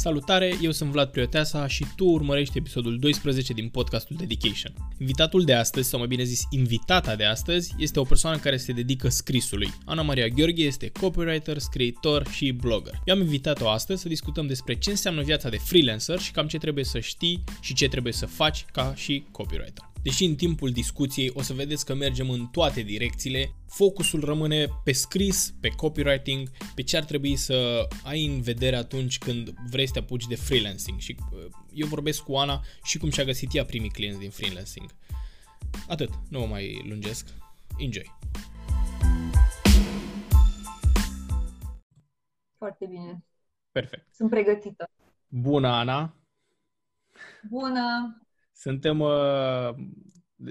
Salutare, eu sunt Vlad Prioteasa și tu urmărești episodul 12 din podcastul Dedication. Invitatul de astăzi, sau mai bine zis invitata de astăzi, este o persoană care se dedică scrisului. Ana Maria Gheorghe este copywriter, scriitor și blogger. Eu am invitat-o astăzi să discutăm despre ce înseamnă viața de freelancer și cam ce trebuie să știi și ce trebuie să faci ca și copywriter. Deși în timpul discuției o să vedeți că mergem în toate direcțiile, focusul rămâne pe scris, pe copywriting, pe ce ar trebui să ai în vedere atunci când vrei să te apuci de freelancing. Și uh, eu vorbesc cu Ana și cum și-a găsit ea primii clienți din freelancing. Atât, nu mă mai lungesc. Enjoy! Foarte bine. Perfect. Sunt pregătită. Bună, Ana! Bună! Suntem, uh,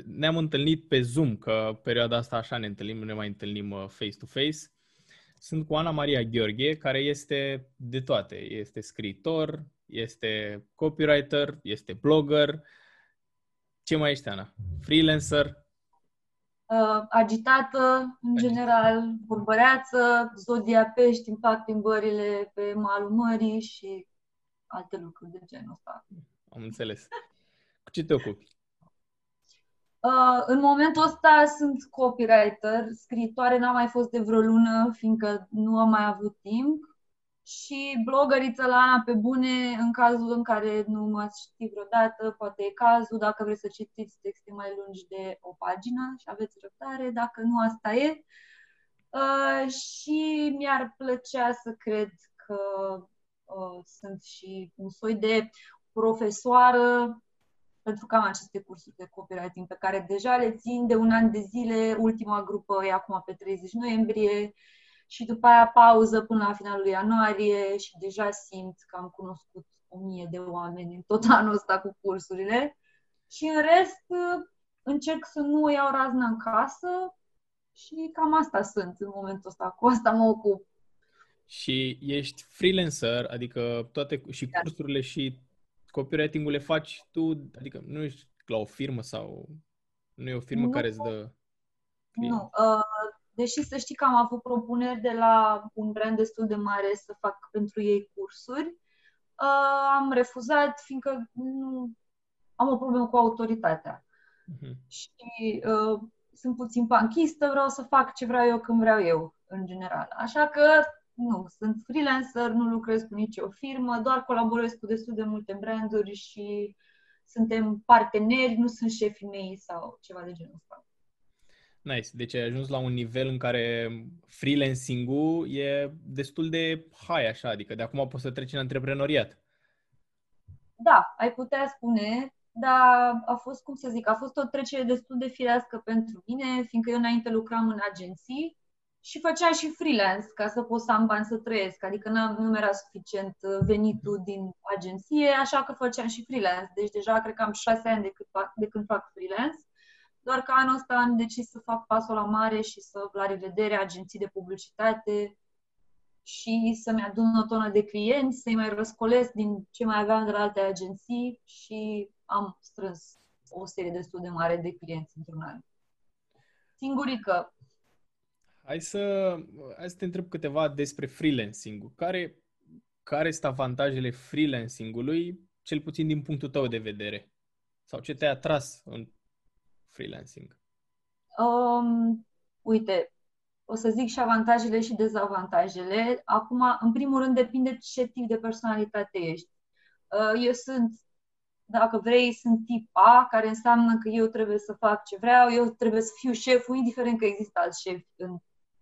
ne-am întâlnit pe Zoom, că perioada asta așa ne întâlnim, nu ne mai întâlnim uh, face-to-face. Sunt cu Ana Maria Gheorghe, care este de toate. Este scriitor, este copywriter, este blogger. Ce mai ești, Ana? Freelancer? Uh, agitată, în general, vorbăreață, zodia pești, impact plimbările pe malul mării și alte lucruri de genul ăsta. Am înțeles. Cu ce te ocupi? Uh, în momentul ăsta sunt copywriter, scriitoare n-am mai fost de vreo lună, fiindcă nu am mai avut timp. Și blogăriță la Ana pe bune, în cazul în care nu mă ști vreodată, poate e cazul, dacă vreți să citiți texte mai lungi de o pagină și aveți răbdare, dacă nu, asta e. Uh, și mi-ar plăcea să cred că uh, sunt și un soi de profesoară pentru că am aceste cursuri de copywriting pe care deja le țin de un an de zile. Ultima grupă e acum pe 30 noiembrie și după aia pauză până la finalul ianuarie și deja simt că am cunoscut o mie de oameni în tot anul ăsta cu cursurile. Și în rest încerc să nu iau razna în casă și cam asta sunt în momentul ăsta. Cu asta mă ocup. Și ești freelancer, adică toate și da. cursurile și copywriting-ul le faci tu, adică nu ești la o firmă sau nu e o firmă nu, care îți dă client. Nu. Uh, deși să știi că am avut propuneri de la un brand destul de mare să fac pentru ei cursuri, uh, am refuzat fiindcă nu am o problemă cu autoritatea. Uh-huh. Și uh, sunt puțin panchistă, vreau să fac ce vreau eu când vreau eu, în general. Așa că nu, sunt freelancer, nu lucrez cu nicio firmă, doar colaborez cu destul de multe branduri și suntem parteneri, nu sunt șefii mei sau ceva de genul ăsta. Nice. Deci ai ajuns la un nivel în care freelancing-ul e destul de high, așa, adică de acum poți să treci în antreprenoriat. Da, ai putea spune, dar a fost, cum să zic, a fost o trecere destul de firească pentru mine, fiindcă eu înainte lucram în agenții și făceam și freelance ca să pot să am bani să trăiesc, adică nu era suficient uh, venitul din agenție, așa că făceam și freelance. Deci deja cred că am șase ani de, cât fac, de când fac freelance, doar că anul ăsta am decis să fac pasul la mare și să la revedere agenții de publicitate și să-mi adun o tonă de clienți, să-i mai răscolesc din ce mai aveam de la alte agenții și am strâns o serie destul de mare de clienți într-un an. Singurică, Hai să, hai să te întreb câteva despre freelancing-ul. Care, care sunt avantajele freelancing-ului, cel puțin din punctul tău de vedere? Sau ce te-a atras în freelancing? Um, uite, o să zic și avantajele și dezavantajele. Acum, în primul rând, depinde ce tip de personalitate ești. Uh, eu sunt, dacă vrei, sunt tip A, care înseamnă că eu trebuie să fac ce vreau, eu trebuie să fiu șeful, indiferent că există alți șefi în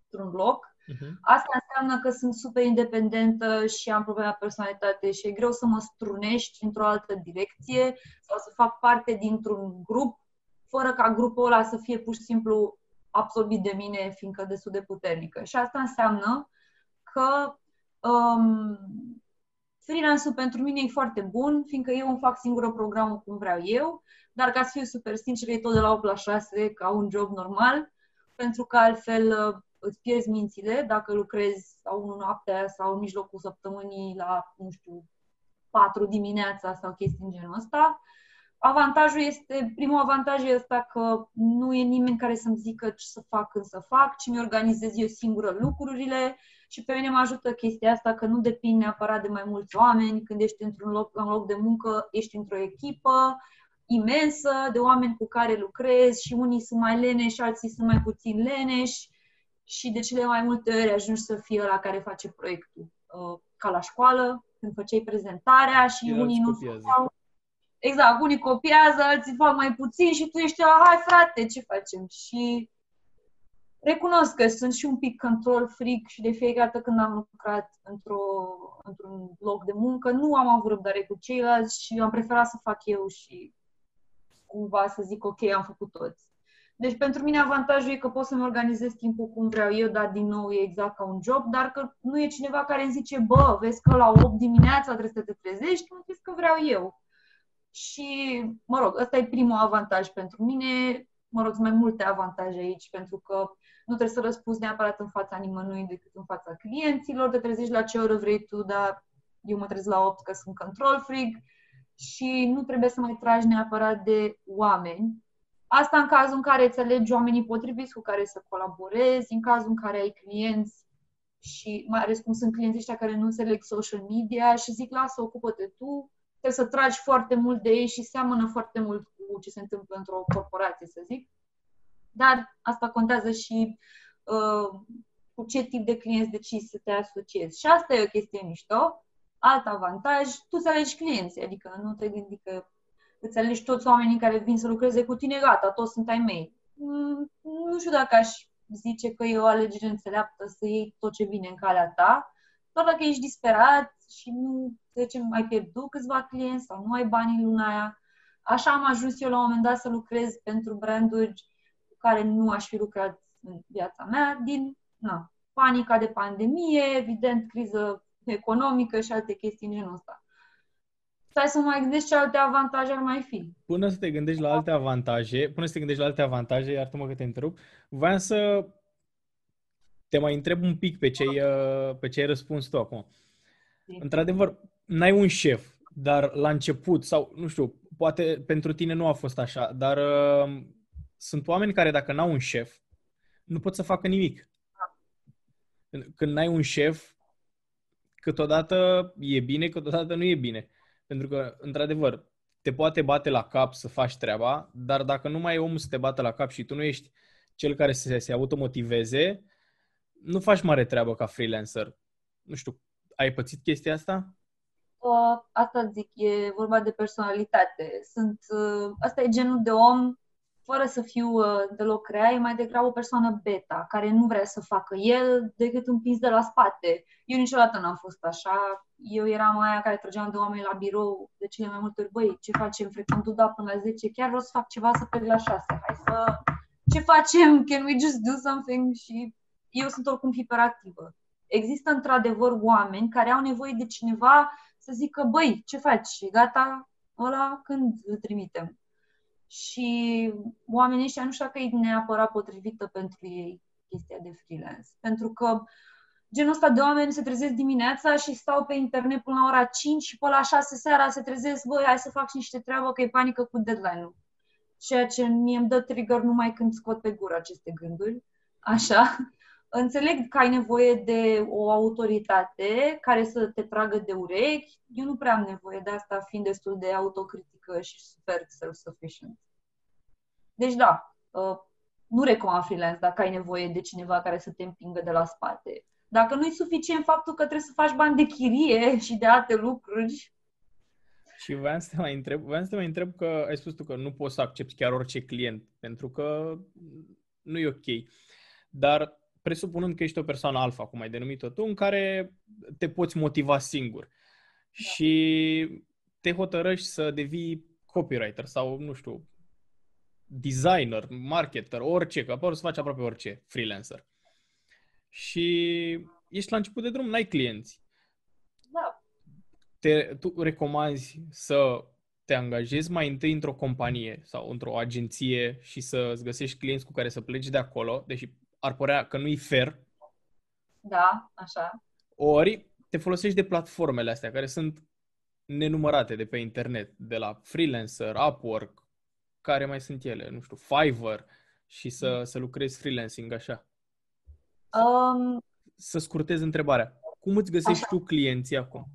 într-un loc. Uh-huh. Asta înseamnă că sunt super independentă și am problema personalitate și e greu să mă strunești într-o altă direcție sau să fac parte dintr-un grup fără ca grupul ăla să fie pur și simplu absorbit de mine, fiindcă destul de puternică. Și asta înseamnă că um, freelance-ul pentru mine e foarte bun, fiindcă eu îmi fac singură programul cum vreau eu, dar ca să fiu super sincer, e tot de la 8 la 6 ca un job normal, pentru că altfel îți pierzi mințile dacă lucrezi sau în noaptea sau în mijlocul săptămânii la, nu știu, 4 dimineața sau chestii în genul ăsta. Avantajul este, primul avantaj este ăsta că nu e nimeni care să-mi zică ce să fac când să fac, ci mi-organizez eu singură lucrurile și pe mine mă ajută chestia asta că nu depind neapărat de mai mulți oameni. Când ești într-un loc, la un loc de muncă, ești într-o echipă imensă de oameni cu care lucrezi și unii sunt mai leneși, alții sunt mai puțin leneși și de cele mai multe ori ajungi să fie la care face proiectul. Uh, ca la școală, când făceai prezentarea și Iar unii nu copiază. făceau. Exact, unii copiază, alții fac mai puțin și tu ești la, hai frate, ce facem? Și recunosc că sunt și un pic control freak și de fiecare dată când am lucrat într-o, într-un loc de muncă, nu am avut răbdare cu ceilalți și am preferat să fac eu și cumva să zic, ok, am făcut toți. Deci pentru mine avantajul e că pot să-mi organizez timpul cum vreau eu, dar din nou e exact ca un job, dar că nu e cineva care îmi zice, bă, vezi că la 8 dimineața trebuie să te trezești, mă vezi că vreau eu. Și, mă rog, ăsta e primul avantaj pentru mine. Mă rog, sunt mai multe avantaje aici, pentru că nu trebuie să răspunzi neapărat în fața nimănui decât în fața clienților, te trezești la ce oră vrei tu, dar eu mă trezesc la 8 că sunt control freak și nu trebuie să mai tragi neapărat de oameni. Asta în cazul în care îți alegi oamenii potriviți cu care să colaborezi, în cazul în care ai clienți și mai ales cum sunt clienții ăștia care nu înțeleg social media și zic, lasă, ocupă-te tu, trebuie să tragi foarte mult de ei și seamănă foarte mult cu ce se întâmplă într-o corporație, să zic. Dar asta contează și uh, cu ce tip de clienți decizi să te asociezi. Și asta e o chestie mișto. Alt avantaj, tu îți alegi clienții, adică nu te gândi că îți alegi toți oamenii care vin să lucreze cu tine, gata, toți sunt ai mei. Mm, nu știu dacă aș zice că e o alegere înțeleaptă să iei tot ce vine în calea ta, doar dacă ești disperat și nu, să zicem, ai pierdut câțiva clienți sau nu ai bani în luna aia. Așa am ajuns eu la un moment dat să lucrez pentru branduri cu care nu aș fi lucrat în viața mea, din na, panica de pandemie, evident, criză economică și alte chestii în genul ăsta. Stai să mai gândești ce alte avantaje ar mai fi. Până să te gândești la alte avantaje, până să te gândești la alte avantaje, iartă-mă că te întrerup, voiam să te mai întreb un pic pe ce ai, uh, pe ce ai răspuns tu acum. Într-adevăr, n-ai un șef, dar la început, sau nu știu, poate pentru tine nu a fost așa, dar uh, sunt oameni care dacă n-au un șef, nu pot să facă nimic. Când n-ai un șef, câteodată e bine, câteodată nu e bine. Pentru că, într-adevăr, te poate bate la cap să faci treaba, dar dacă nu mai e omul să te bată la cap și tu nu ești cel care să se, se automotiveze, nu faci mare treabă ca freelancer. Nu știu, ai pățit chestia asta? Uh, asta zic, e vorba de personalitate. Sunt, uh, asta e genul de om, fără să fiu uh, deloc rea, e mai degrabă o persoană beta, care nu vrea să facă el decât împins de la spate. Eu niciodată n-am fost așa. Eu eram aia care trăgeam de oameni la birou de cele mai multe ori. Băi, ce facem? Frecvent da până la 10. Chiar vreau să fac ceva să plec la 6. Hai să... Ce facem? Can we just do something? Și eu sunt oricum hiperactivă. Există într-adevăr oameni care au nevoie de cineva să zică, băi, ce faci? Și gata, ăla când îl trimitem. Și oamenii ăștia nu știu că e neapărat potrivită pentru ei chestia de freelance. Pentru că genul ăsta de oameni se trezesc dimineața și stau pe internet până la ora 5 și până la 6 seara se trezesc, băi, hai să fac și niște treabă că e panică cu deadline-ul. Ceea ce mie îmi dă trigger numai când scot pe gură aceste gânduri. Așa. Înțeleg că ai nevoie de o autoritate care să te tragă de urechi. Eu nu prea am nevoie de asta, fiind destul de autocritică și super self-sufficient. Deci da, nu recomand freelance dacă ai nevoie de cineva care să te împingă de la spate. Dacă nu e suficient faptul că trebuie să faci bani de chirie și de alte lucruri. Și voiam să te mai întreb, voiam să te mai întreb că ai spus tu că nu poți să accepti chiar orice client, pentru că nu e ok. Dar presupunând că ești o persoană alfa, cum ai denumit-o tu, în care te poți motiva singur da. și te hotărăști să devii copywriter sau, nu știu, designer, marketer, orice, că poți să faci aproape orice, freelancer. Și ești la început de drum, n-ai clienți. Da. Te, tu recomanzi să te angajezi mai întâi într-o companie sau într-o agenție și să îți găsești clienți cu care să pleci de acolo, deși ar părea că nu-i fair. Da, așa. Ori te folosești de platformele astea, care sunt nenumărate de pe internet, de la freelancer, Upwork, care mai sunt ele, nu știu, Fiverr și să, mm. să lucrezi freelancing așa? Um, să scurtez întrebarea. Cum îți găsești așa. tu clienții acum?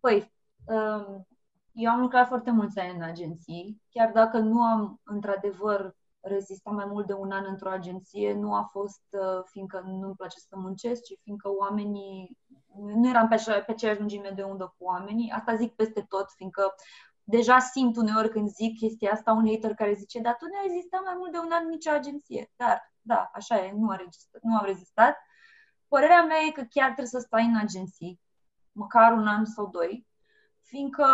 Păi, um, eu am lucrat foarte mulți ani în agenții, chiar dacă nu am într-adevăr rezistat mai mult de un an într-o agenție, nu a fost uh, fiindcă nu-mi place să muncesc, ci fiindcă oamenii, nu eram pe, așa, pe aceeași lungime de undă cu oamenii. Asta zic peste tot, fiindcă deja simt uneori când zic chestia asta un hater care zice, dar tu nu ai rezistat mai mult de un an în nicio agenție. Dar, da, așa e, nu, a rezistat, nu am rezistat. Părerea mea e că chiar trebuie să stai în agenții, măcar un an sau doi, fiindcă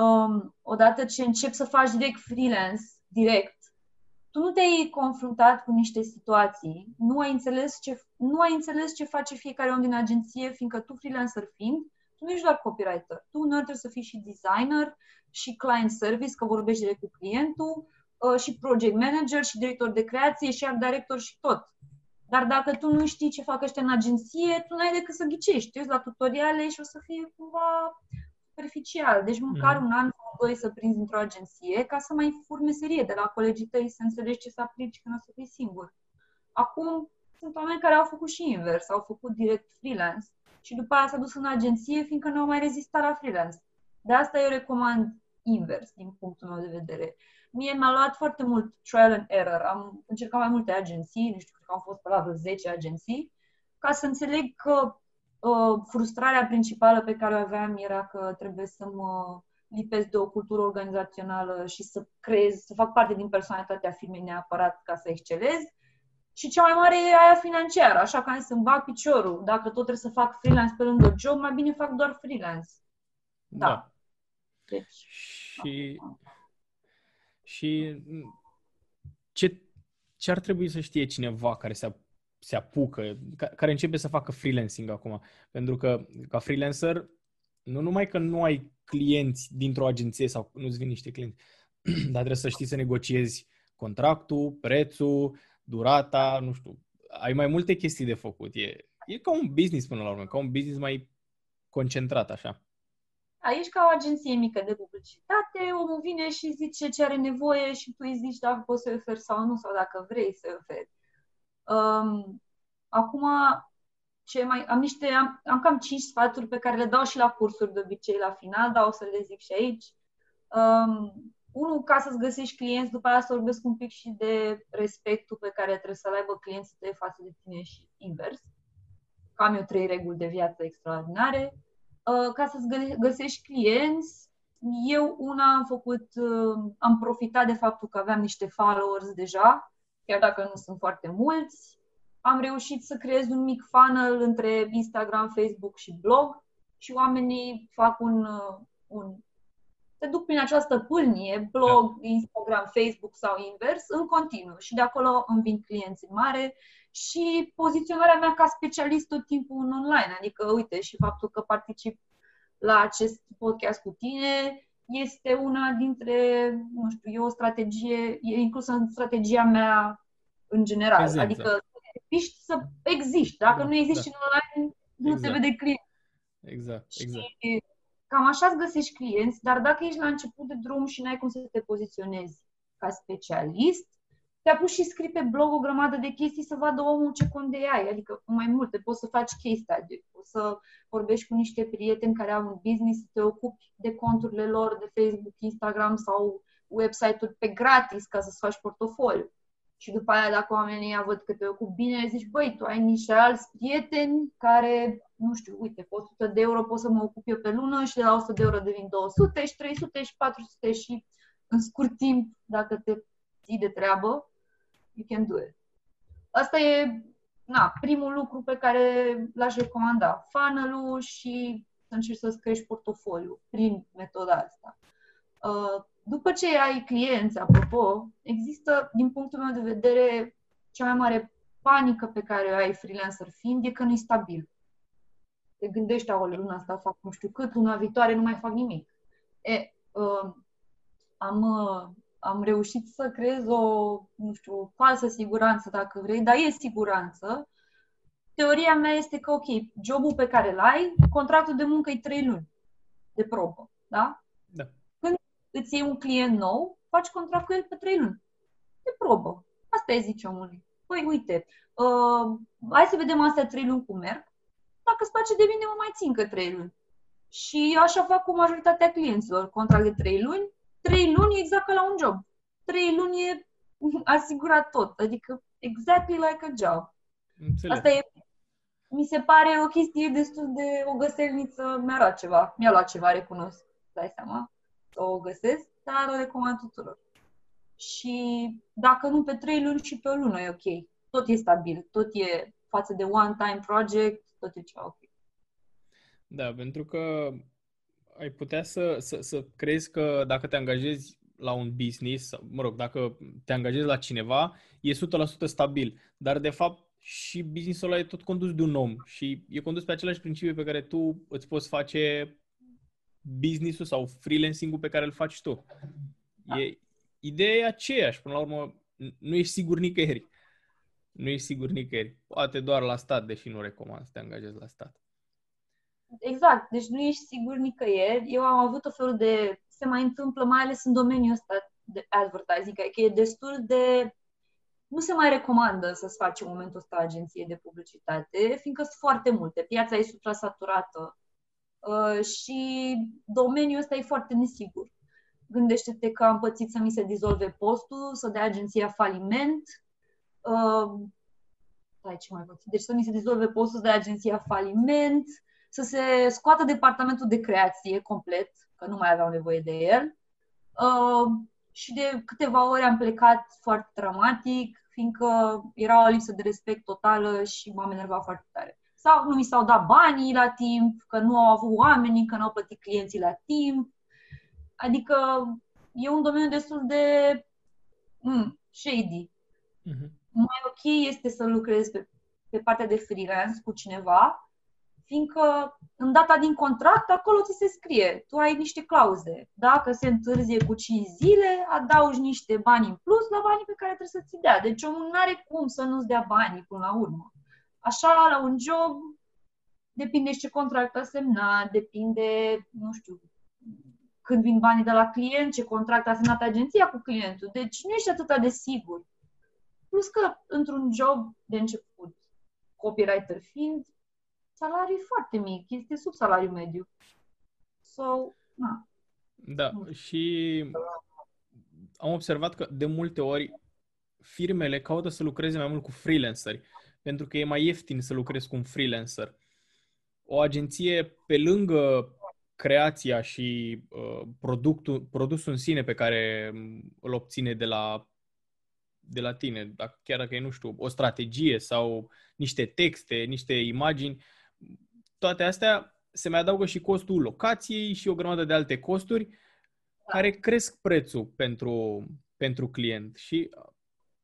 um, odată ce începi să faci direct freelance, direct, tu nu te-ai confruntat cu niște situații, nu ai înțeles ce, nu ai înțeles ce face fiecare om din agenție, fiindcă tu freelancer fiind, tu nu ești doar copywriter. Tu uneori trebuie să fii și designer, și client service, că vorbești direct cu clientul, uh, și project manager, și director de creație, și art director și tot. Dar dacă tu nu știi ce fac ăștia în agenție, tu n-ai decât să ghicești. Te la tutoriale și o să fie cumva superficial. Deci măcar mm. un an sau doi să prinzi într-o agenție ca să mai furi meserie de la colegii tăi să înțelegi ce să aplici când o să fii singur. Acum sunt oameni care au făcut și invers, au făcut direct freelance și după aia s-a dus în agenție fiindcă nu au mai rezistat la freelance. De asta eu recomand invers, din punctul meu de vedere. Mie mi-a luat foarte mult trial and error. Am încercat mai multe agenții, nu știu, cred că am fost pe la vreo 10 agenții, ca să înțeleg că uh, frustrarea principală pe care o aveam era că trebuie să mă lipesc de o cultură organizațională și să creez, să fac parte din personalitatea firmei neapărat ca să excelez. Și cea mai mare e aia financiară, așa că să-mi bag piciorul. Dacă tot trebuie să fac freelance pe lângă job, mai bine fac doar freelance. Da. da. Deci, și, și ce, ce ar trebui să știe cineva care se, se apucă, care începe să facă freelancing acum? Pentru că, ca freelancer, nu numai că nu ai clienți dintr-o agenție sau nu-ți vin niște clienți, dar trebuie să știi să negociezi contractul, prețul, durata, nu știu. Ai mai multe chestii de făcut. E, e ca un business până la urmă, ca un business mai concentrat așa. Aici, ca o agenție mică de publicitate, omul vine și zice ce are nevoie și tu îi zici dacă poți să-i oferi sau nu, sau dacă vrei să-i oferi. Um, acum, ce mai, am, niște, am, am cam cinci sfaturi pe care le dau și la cursuri de obicei la final, dar o să le zic și aici. Um, unul, ca să-ți găsești clienți, după aia să vorbesc un pic și de respectul pe care trebuie să-l aibă clienții tăi față de tine și invers. Cam eu trei reguli de viață extraordinare. Uh, ca să-ți găsești clienți, eu una am făcut, uh, am profitat de faptul că aveam niște followers deja, chiar dacă nu sunt foarte mulți. Am reușit să creez un mic funnel între Instagram, Facebook și blog și oamenii fac un, uh, un se duc prin această pâlnie, blog, da. Instagram, Facebook sau invers, în continuu. Și de acolo îmi vin clienți în mare și poziționarea mea ca specialist tot timpul în online. Adică, uite, și faptul că particip la acest podcast cu tine este una dintre, nu știu, e o strategie, e inclusă în strategia mea în general. Prezență. Adică ești să existi. Dacă da, nu existi da. în online, nu exact. te vede client. Exact, exact. Și cam așa îți găsești clienți, dar dacă ești la început de drum și n-ai cum să te poziționezi ca specialist, te apuci și scrii pe blog o grămadă de chestii să vadă omul ce cont de ai, adică mai multe, poți să faci case study, poți să vorbești cu niște prieteni care au un business, să te ocupi de conturile lor de Facebook, Instagram sau website-uri pe gratis ca să-ți faci portofoliu. Și după aia, dacă oamenii văd că te ocupi bine, zici, băi, tu ai niște alți prieteni care, nu știu, uite, cu 100 de euro pot să mă ocup eu pe lună și de la 100 de euro devin 200 și 300 și 400 și în scurt timp, dacă te ții de treabă, you can do it. Asta e na, primul lucru pe care l-aș recomanda. Funnel-ul și să încerci să-ți crești portofoliu prin metoda asta. Uh, după ce ai clienți, apropo, există, din punctul meu de vedere, cea mai mare panică pe care o ai freelancer fiind e că nu e stabil. Te gândești, aole, luna asta fac nu știu cât, luna viitoare nu mai fac nimic. E, uh, am, uh, am reușit să creez o, nu știu, falsă siguranță, dacă vrei, dar e siguranță. Teoria mea este că, ok, jobul pe care îl ai, contractul de muncă e trei luni. de probă, da? Da. Când îți iei un client nou, faci contract cu el pe trei luni. De probă. Asta e zice omului. Păi, uite, uh, hai să vedem astea trei luni cum merg. Dacă îți place de bine, mă mai țin că trei luni. Și eu așa fac cu majoritatea clienților. Contract de trei luni. Trei luni e exact ca la un job. Trei luni e asigurat tot. Adică exactly like a job. Înțeleg. Asta e, mi se pare o chestie destul de o găselniță, mi-a luat ceva, mi-a luat ceva, recunosc, dai seama, să o găsesc, dar o recomand tuturor. Și dacă nu pe trei luni și pe o lună e ok. Tot e stabil, tot e față de one-time project, tot e ceva ok. Da, pentru că ai putea să, să, să crezi că dacă te angajezi la un business, sau, mă rog, dacă te angajezi la cineva, e 100% stabil. Dar, de fapt, și businessul ăla e tot condus de un om și e condus pe același principiu pe care tu îți poți face business-ul sau freelancing-ul pe care îl faci tu. Da. E, ideea e aceeași. Până la urmă, nu ești sigur nicăieri. Nu ești sigur nicăieri. Poate doar la stat, deși nu recomand să te angajezi la stat. Exact, deci nu ești sigur nicăieri. Eu am avut o fel de... Se mai întâmplă, mai ales în domeniul ăsta de advertising, că e destul de... Nu se mai recomandă să-ți faci în momentul ăsta agenție de publicitate, fiindcă sunt foarte multe. Piața e suprasaturată uh, și domeniul ăsta e foarte nesigur. Gândește-te că am pățit să mi se dizolve postul, să dea agenția faliment. Uh, stai, ce mai pățit? Deci să mi se dizolve postul, să dea agenția faliment, să se scoată departamentul de creație complet, că nu mai aveau nevoie de el. Uh, și de câteva ori am plecat foarte dramatic, fiindcă era o lipsă de respect totală și m-am enervat foarte tare. Sau nu mi s-au dat banii la timp, că nu au avut oamenii, că nu au plătit clienții la timp. Adică e un domeniu destul de mm, shady. Uh-huh. Mai ok este să lucrezi pe, pe partea de freelance cu cineva, fiindcă în data din contract acolo ți se scrie, tu ai niște clauze. Dacă se întârzie cu 5 zile, adaugi niște bani în plus la banii pe care trebuie să ți dea. Deci omul nu are cum să nu-ți dea banii până la urmă. Așa, la un job, depinde și ce contract a semnat, depinde, nu știu, când vin banii de la client, ce contract a semnat agenția cu clientul. Deci nu ești atât de sigur. Plus că într-un job de început, copywriter fiind, salariul e foarte mic, este sub salariul mediu. So, na. Da, și am observat că de multe ori firmele caută să lucreze mai mult cu freelanceri, pentru că e mai ieftin să lucrezi cu un freelancer. O agenție, pe lângă creația și uh, productul, produsul în sine pe care îl obține de la, de la tine, dacă, chiar dacă e, nu știu, o strategie sau niște texte, niște imagini, toate astea se mai adaugă și costul locației și o grămadă de alte costuri care cresc prețul pentru, pentru client. Și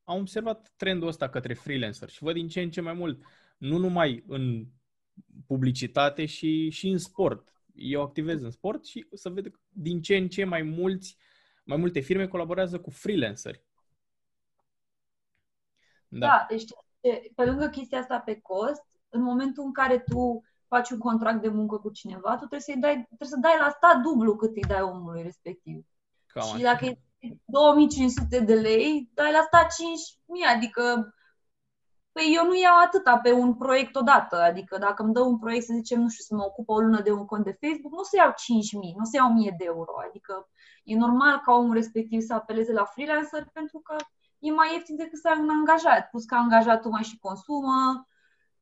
am observat trendul ăsta către freelancer și văd din ce în ce mai mult, nu numai în publicitate și, și în sport. Eu activez în sport și să ved din ce în ce mai mulți, mai multe firme colaborează cu freelanceri. Da. da, deci pe lângă chestia asta pe cost, în momentul în care tu faci un contract de muncă cu cineva, tu trebuie, să dai, trebuie să dai la stat dublu cât îi dai omului respectiv. Cam și așa. dacă e 2500 de lei, dai la stat 5000, adică Păi eu nu iau atâta pe un proiect odată, adică dacă îmi dă un proiect, să zicem, nu știu, să mă ocupă o lună de un cont de Facebook, nu o să iau 5.000, nu o să iau 1.000 de euro, adică e normal ca omul respectiv să apeleze la freelancer pentru că e mai ieftin decât să ai un angajat, plus că angajatul mai și consumă,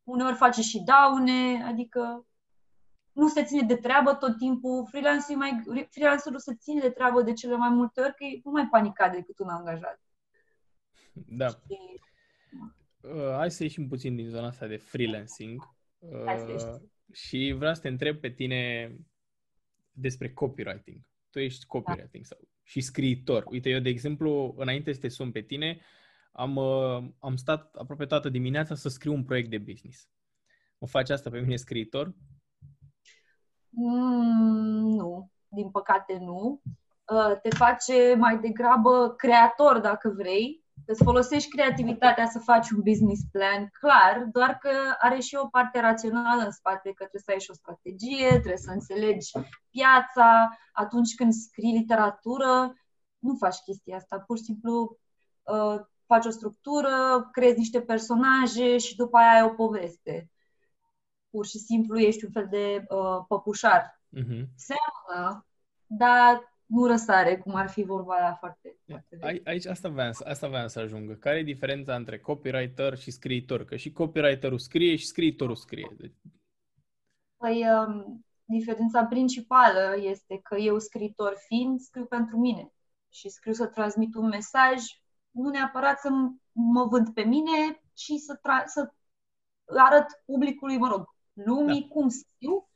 uneori face și daune, adică nu se ține de treabă tot timpul, freelancerul, mai, freelancerul se ține de treabă de cele mai multe ori, că e nu mai panicat decât un angajat. Da. Și, Uh, hai să ieșim puțin din zona asta de freelancing. Hai să Uh, ieșim. și vreau să te întreb pe tine despre copywriting. Tu ești copywriting sau și scriitor. Uite, eu, de exemplu, înainte să te sun pe tine, am, uh, am stat aproape toată dimineața să scriu un proiect de business. Mă face asta pe mine scriitor? Mm, nu, din păcate nu. Uh, Te face mai degrabă creator, dacă vrei, Îți folosești creativitatea să faci un business plan clar, doar că are și o parte rațională în spate, că trebuie să ai și o strategie, trebuie să înțelegi piața. Atunci când scrii literatură, nu faci chestia asta. Pur și simplu uh, faci o structură, creezi niște personaje și după aia ai o poveste. Pur și simplu ești un fel de uh, păpușar. Uh-huh. Seamănă, dar nu răsare, cum ar fi vorba aia foarte, foarte Aici asta vreau, asta vreau să ajungă. Care e diferența între copywriter și scriitor? Că și copywriterul scrie și scriitorul scrie. Deci... Păi, um, diferența principală este că eu, scriitor fiind, scriu pentru mine și scriu să transmit un mesaj, nu neapărat să mă vând pe mine, ci să, tra- să arăt publicului, mă rog, lumii da. cum scriu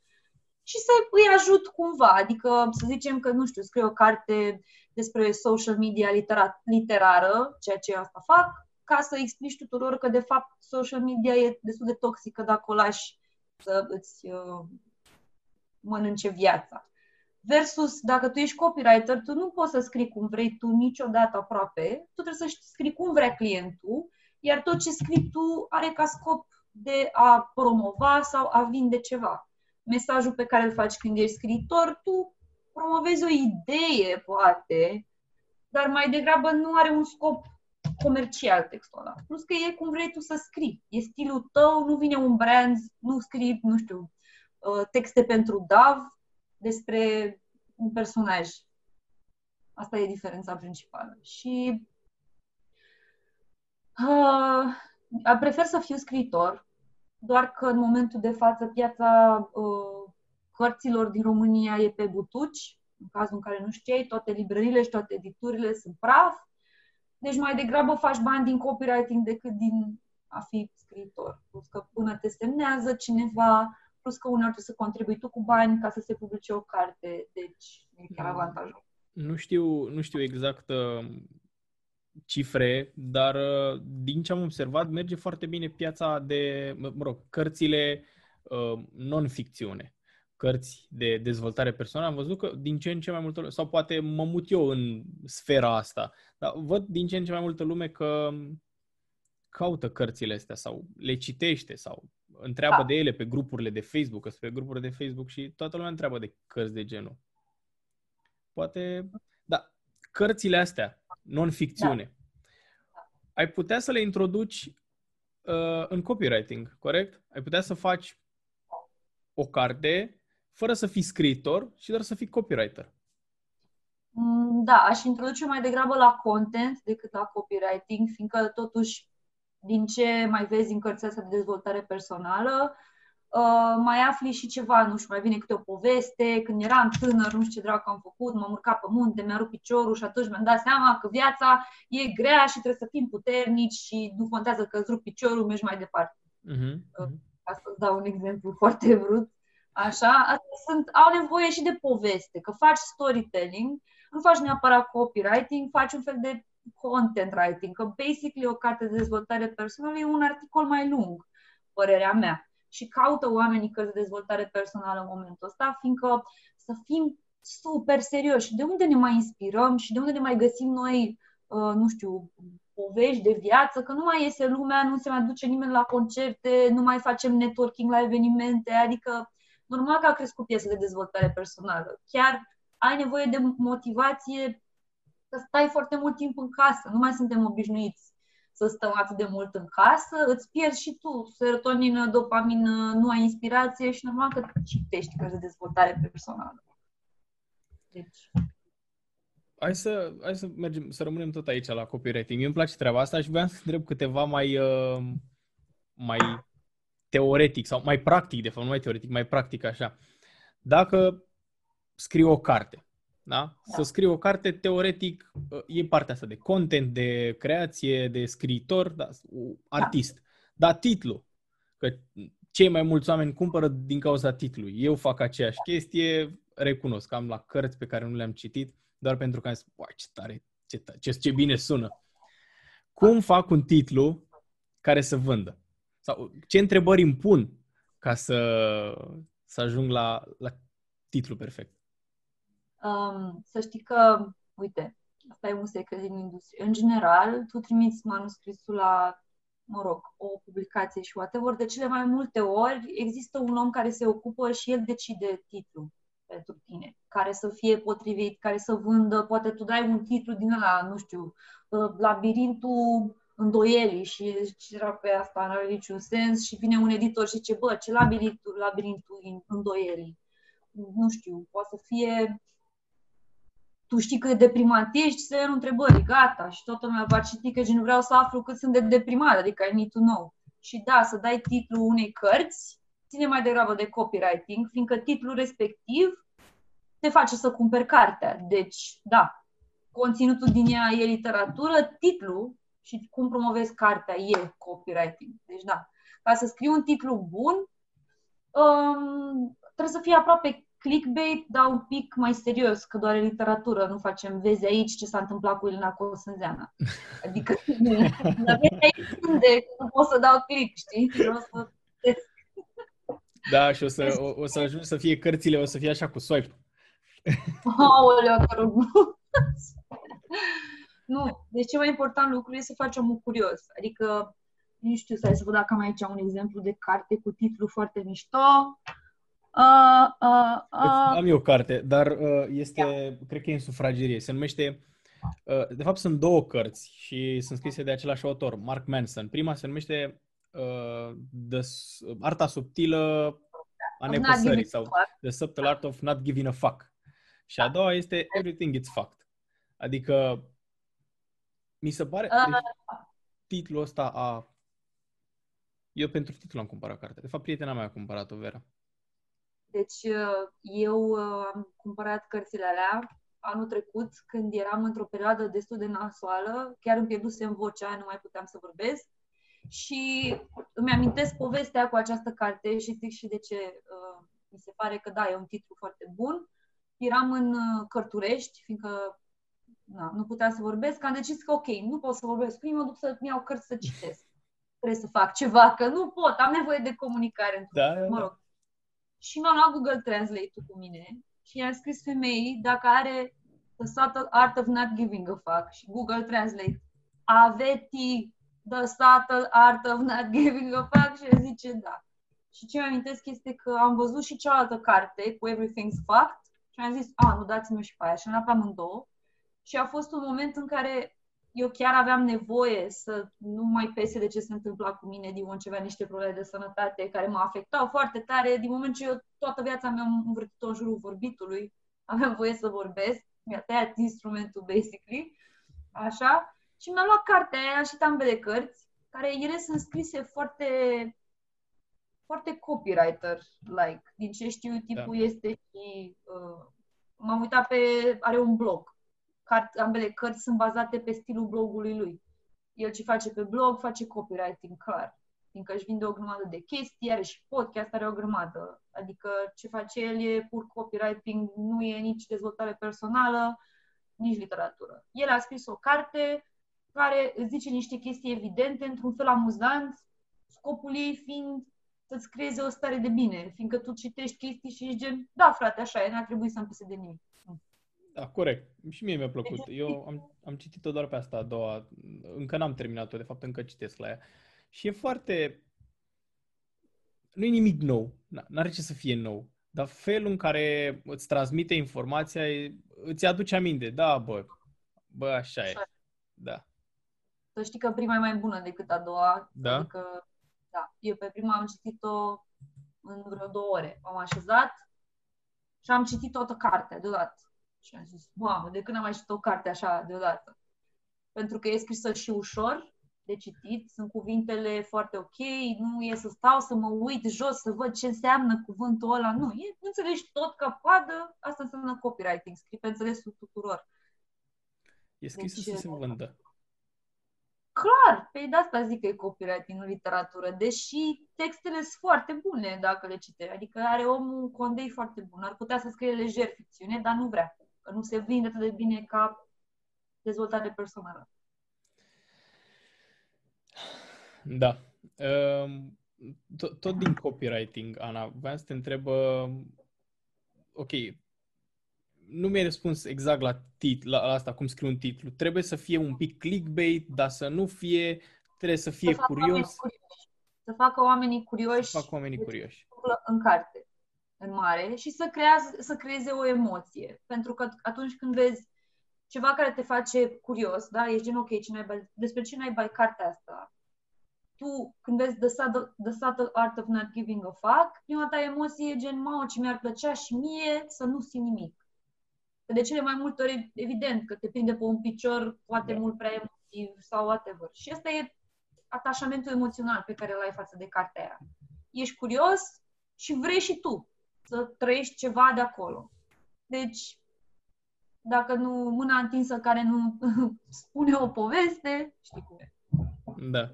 și să îi ajut cumva. Adică să zicem că, nu știu, scriu o carte despre social media literat, literară, ceea ce asta fac, ca să explici tuturor că, de fapt, social media e destul de toxică dacă o lași să îți uh, mănânce viața. Versus, dacă tu ești copywriter, tu nu poți să scrii cum vrei tu niciodată aproape, tu trebuie să scrii cum vrea clientul, iar tot ce scrii tu are ca scop de a promova sau a vinde ceva mesajul pe care îl faci când ești scriitor, tu promovezi o idee, poate, dar mai degrabă nu are un scop comercial textul ăla. Plus că e cum vrei tu să scrii. E stilul tău, nu vine un brand, nu scrii, nu știu, uh, texte pentru DAV despre un personaj. Asta e diferența principală. Și uh, prefer să fiu scriitor, doar că în momentul de față piața uh, cărților din România e pe butuci, în cazul în care nu știai, toate librările și toate editurile sunt praf, deci mai degrabă faci bani din copywriting decât din a fi scriitor. Plus că până te semnează cineva, plus că uneori trebuie să contribui tu cu bani ca să se publice o carte, deci e chiar avantajul. Nu știu, nu știu exact uh, cifre, dar uh, din ce am observat merge foarte bine piața de, mă rog, cărțile uh, non-ficțiune, cărți de dezvoltare personală. Am văzut că din ce în ce mai multă lume, sau poate mă mut eu în sfera asta, dar văd din ce în ce mai multă lume că caută cărțile astea sau le citește sau întreabă da. de ele pe grupurile de Facebook, că pe grupurile de Facebook și toată lumea întreabă de cărți de genul. Poate, da, cărțile astea non-ficțiune, da. ai putea să le introduci uh, în copywriting, corect? Ai putea să faci o carte fără să fii scriitor și doar să fii copywriter. Mm, da, aș introduce mai degrabă la content decât la copywriting, fiindcă totuși din ce mai vezi în cărția asta de dezvoltare personală, Uh, mai afli și ceva, nu știu, mai vine câte o poveste, când eram tânăr, nu știu ce dracu am făcut, m-am urcat pe munte, mi-a rupt piciorul și atunci mi-am dat seama că viața e grea și trebuie să fim puternici și nu contează că îți rup piciorul, mergi mai departe. Uh-huh. Uh, ca să dau un exemplu foarte brut. Așa, astea sunt, au nevoie și de poveste, că faci storytelling, nu faci neapărat copywriting, faci un fel de content writing, că basically o carte de dezvoltare personală e un articol mai lung, părerea mea și caută oamenii cărți de dezvoltare personală în momentul ăsta, fiindcă să fim super serioși. De unde ne mai inspirăm și de unde ne mai găsim noi, uh, nu știu, povești de viață, că nu mai iese lumea, nu se mai duce nimeni la concerte, nu mai facem networking la evenimente, adică normal că a crescut piese de dezvoltare personală. Chiar ai nevoie de motivație să stai foarte mult timp în casă, nu mai suntem obișnuiți să stăm atât de mult în casă, îți pierzi și tu serotonină, dopamină, nu ai inspirație și normal că citești cărți de dezvoltare personală. Deci... Hai să, hai să mergem, să rămânem tot aici la copywriting. Mie îmi place treaba asta și vreau să întreb câteva mai, uh, mai teoretic sau mai practic, de fapt, nu mai teoretic, mai practic așa. Dacă scriu o carte, da? da? Să scrii o carte, teoretic, ă, e partea asta de content, de creație, de scriitor, da, artist. Da. Dar titlu, că cei mai mulți oameni cumpără din cauza titlului. Eu fac aceeași chestie, recunosc, am la cărți pe care nu le-am citit, doar pentru că am zis, ce tare, ce, tare, ce, ce bine sună. Cum fac un titlu care să vândă? Sau ce întrebări îmi pun ca să, să ajung la, la titlu perfect? Um, să știi că, uite, asta e un secret din industrie. În general, tu trimiți manuscrisul la, mă rog, o publicație și whatever, de cele mai multe ori există un om care se ocupă și el decide titlul pentru tine, care să fie potrivit, care să vândă, poate tu dai un titlu din ăla, nu știu, uh, labirintul îndoielii și era pe asta, nu are niciun sens și vine un editor și zice, bă, ce labirintul, labirintul îndoielii? Nu știu, poate să fie tu știi cât de deprimat ești, să iei întrebări, gata, și toată lumea va citi că nu vreau să aflu cât sunt de deprimat, adică I need to know. Și da, să dai titlul unei cărți, ține mai degrabă de copywriting, fiindcă titlul respectiv te face să cumperi cartea. Deci, da, conținutul din ea e literatură, titlul și cum promovezi cartea e copywriting. Deci, da, ca să scrii un titlu bun, um, trebuie să fie aproape clickbait, dar un pic mai serios, că doar e literatură, nu facem, vezi aici ce s-a întâmplat cu Elena Cosânzeana. Adică, vezi aici unde, nu pot să dau click, știi? Vreau să da, și o să, o, o să ajungi să fie cărțile, o să fie așa cu swipe. Aoleu, că Nu, deci cel mai important lucru este să faci omul curios. Adică, nu știu, să să văd dacă am aici un exemplu de carte cu titlu foarte mișto. Uh, uh, uh. Am eu o carte, dar uh, este, yeah. cred că e în sufragerie. Se numește, uh, de fapt sunt două cărți și sunt scrise de același autor, Mark Manson. Prima se numește uh, The, Arta subtilă a nepăsării sau The Subtle Art of Not Giving a Fuck. Și a doua este Everything It's Fucked. Adică mi se pare... Uh. Deci, titlul ăsta a... Eu pentru titlu am cumpărat cartea. De fapt, prietena mea a cumpărat-o, Vera. Deci uh, eu uh, am cumpărat cărțile alea anul trecut, când eram într-o perioadă destul de nasoală, chiar îmi pierdusem vocea, nu mai puteam să vorbesc. Și îmi amintesc povestea cu această carte și zic și de ce uh, mi se pare că da, e un titlu foarte bun. Eram în uh, Cărturești, fiindcă na, nu puteam să vorbesc, am decis că ok, nu pot să vorbesc prima, mă duc să-mi iau cărți să citesc. Trebuie să fac ceva, că nu pot, am nevoie de comunicare. Da, da, mă rog, și mi-am luat Google Translate-ul cu mine și i-am scris femeii dacă are The Subtle Art of Not Giving a Fuck și Google Translate aveti The Subtle Art of Not Giving a Fuck și zice da. Și ce mi amintesc este că am văzut și cealaltă carte cu Everything's Fucked și am zis, a, nu dați-mi și pe aia. Și am luat pe amândouă. Și a fost un moment în care eu chiar aveam nevoie să nu mai pese de ce se întâmpla cu mine din moment ce avea niște probleme de sănătate care mă afectau foarte tare, din moment ce eu toată viața mi-am învârtit în jurul vorbitului, aveam voie să vorbesc, mi-a tăiat instrumentul, basically, așa, și mi-am luat cartea aia și ambele cărți, care ele sunt scrise foarte foarte copywriter-like. Din ce știu, tipul da. este și... Uh, m-am uitat pe... are un blog cart, ambele cărți sunt bazate pe stilul blogului lui. El ce face pe blog, face copywriting clar. Fiindcă își vinde o grămadă de chestii, are și podcast, are o grămadă. Adică ce face el e pur copywriting, nu e nici dezvoltare personală, nici literatură. El a scris o carte care îți zice niște chestii evidente, într-un fel amuzant, scopul ei fiind să-ți creeze o stare de bine, fiindcă tu citești chestii și ești gen, da frate, așa e, n-ar trebui să-mi pese de nimic. Da, corect. Și mie mi-a plăcut. Eu am, am citit-o doar pe asta a doua. Încă n-am terminat-o, de fapt încă citesc la ea. Și e foarte... Nu e nimic nou. N-are ce să fie nou. Dar felul în care îți transmite informația îți aduce aminte. Da, bă, bă, așa, așa. e. Da. Să știi că prima e mai bună decât a doua. Da? Adică, da. Eu pe prima am citit-o în vreo două ore. am așezat și am citit toată cartea deodată. Și am zis, mamă, de când am mai citit o carte așa deodată? Pentru că e scrisă și ușor de citit, sunt cuvintele foarte ok, nu e să stau să mă uit jos să văd ce înseamnă cuvântul ăla, nu, e, înțelegi tot ca coadă, asta înseamnă copywriting, scrii pe înțelesul tuturor. E scrisă deci, să se vândă. Clar, pe de asta zic că e copywriting în literatură, deși textele sunt foarte bune dacă le citești, adică are omul un condei foarte bun, ar putea să scrie lejer ficțiune, dar nu vrea că nu se vinde atât de bine ca dezvoltare personală. Da. Ehm, tot, tot din copywriting, Ana, vreau să te întreb, ok, nu mi-ai răspuns exact la, tit, la, la asta, cum scriu un titlu. Trebuie să fie un pic clickbait, dar să nu fie, trebuie să fie să facă curios. oamenii curioși. Să facă oamenii curioși Să facă oamenii de ce curioși. se întâmplă în carte, în mare, și să, creează, să creeze o emoție. Pentru că atunci când vezi ceva care te face curios, da? Ești gen, ok, ce naiba, despre ce naiba e cartea asta? Tu, când vezi the subtle, the subtle Art of Not Giving a Fuck, prima ta emoție e gen, mamă, ce mi-ar plăcea și mie să nu simt nimic. Că de cele mai multe ori, evident, că te prinde pe un picior poate Da. mult prea emotiv sau whatever. Și asta e atașamentul emoțional pe care îl ai față de cartea aia. Ești curios și vrei și tu să trăiești ceva de acolo. Deci, dacă nu, mâna întinsă care nu spune o poveste, știi cum e. Da.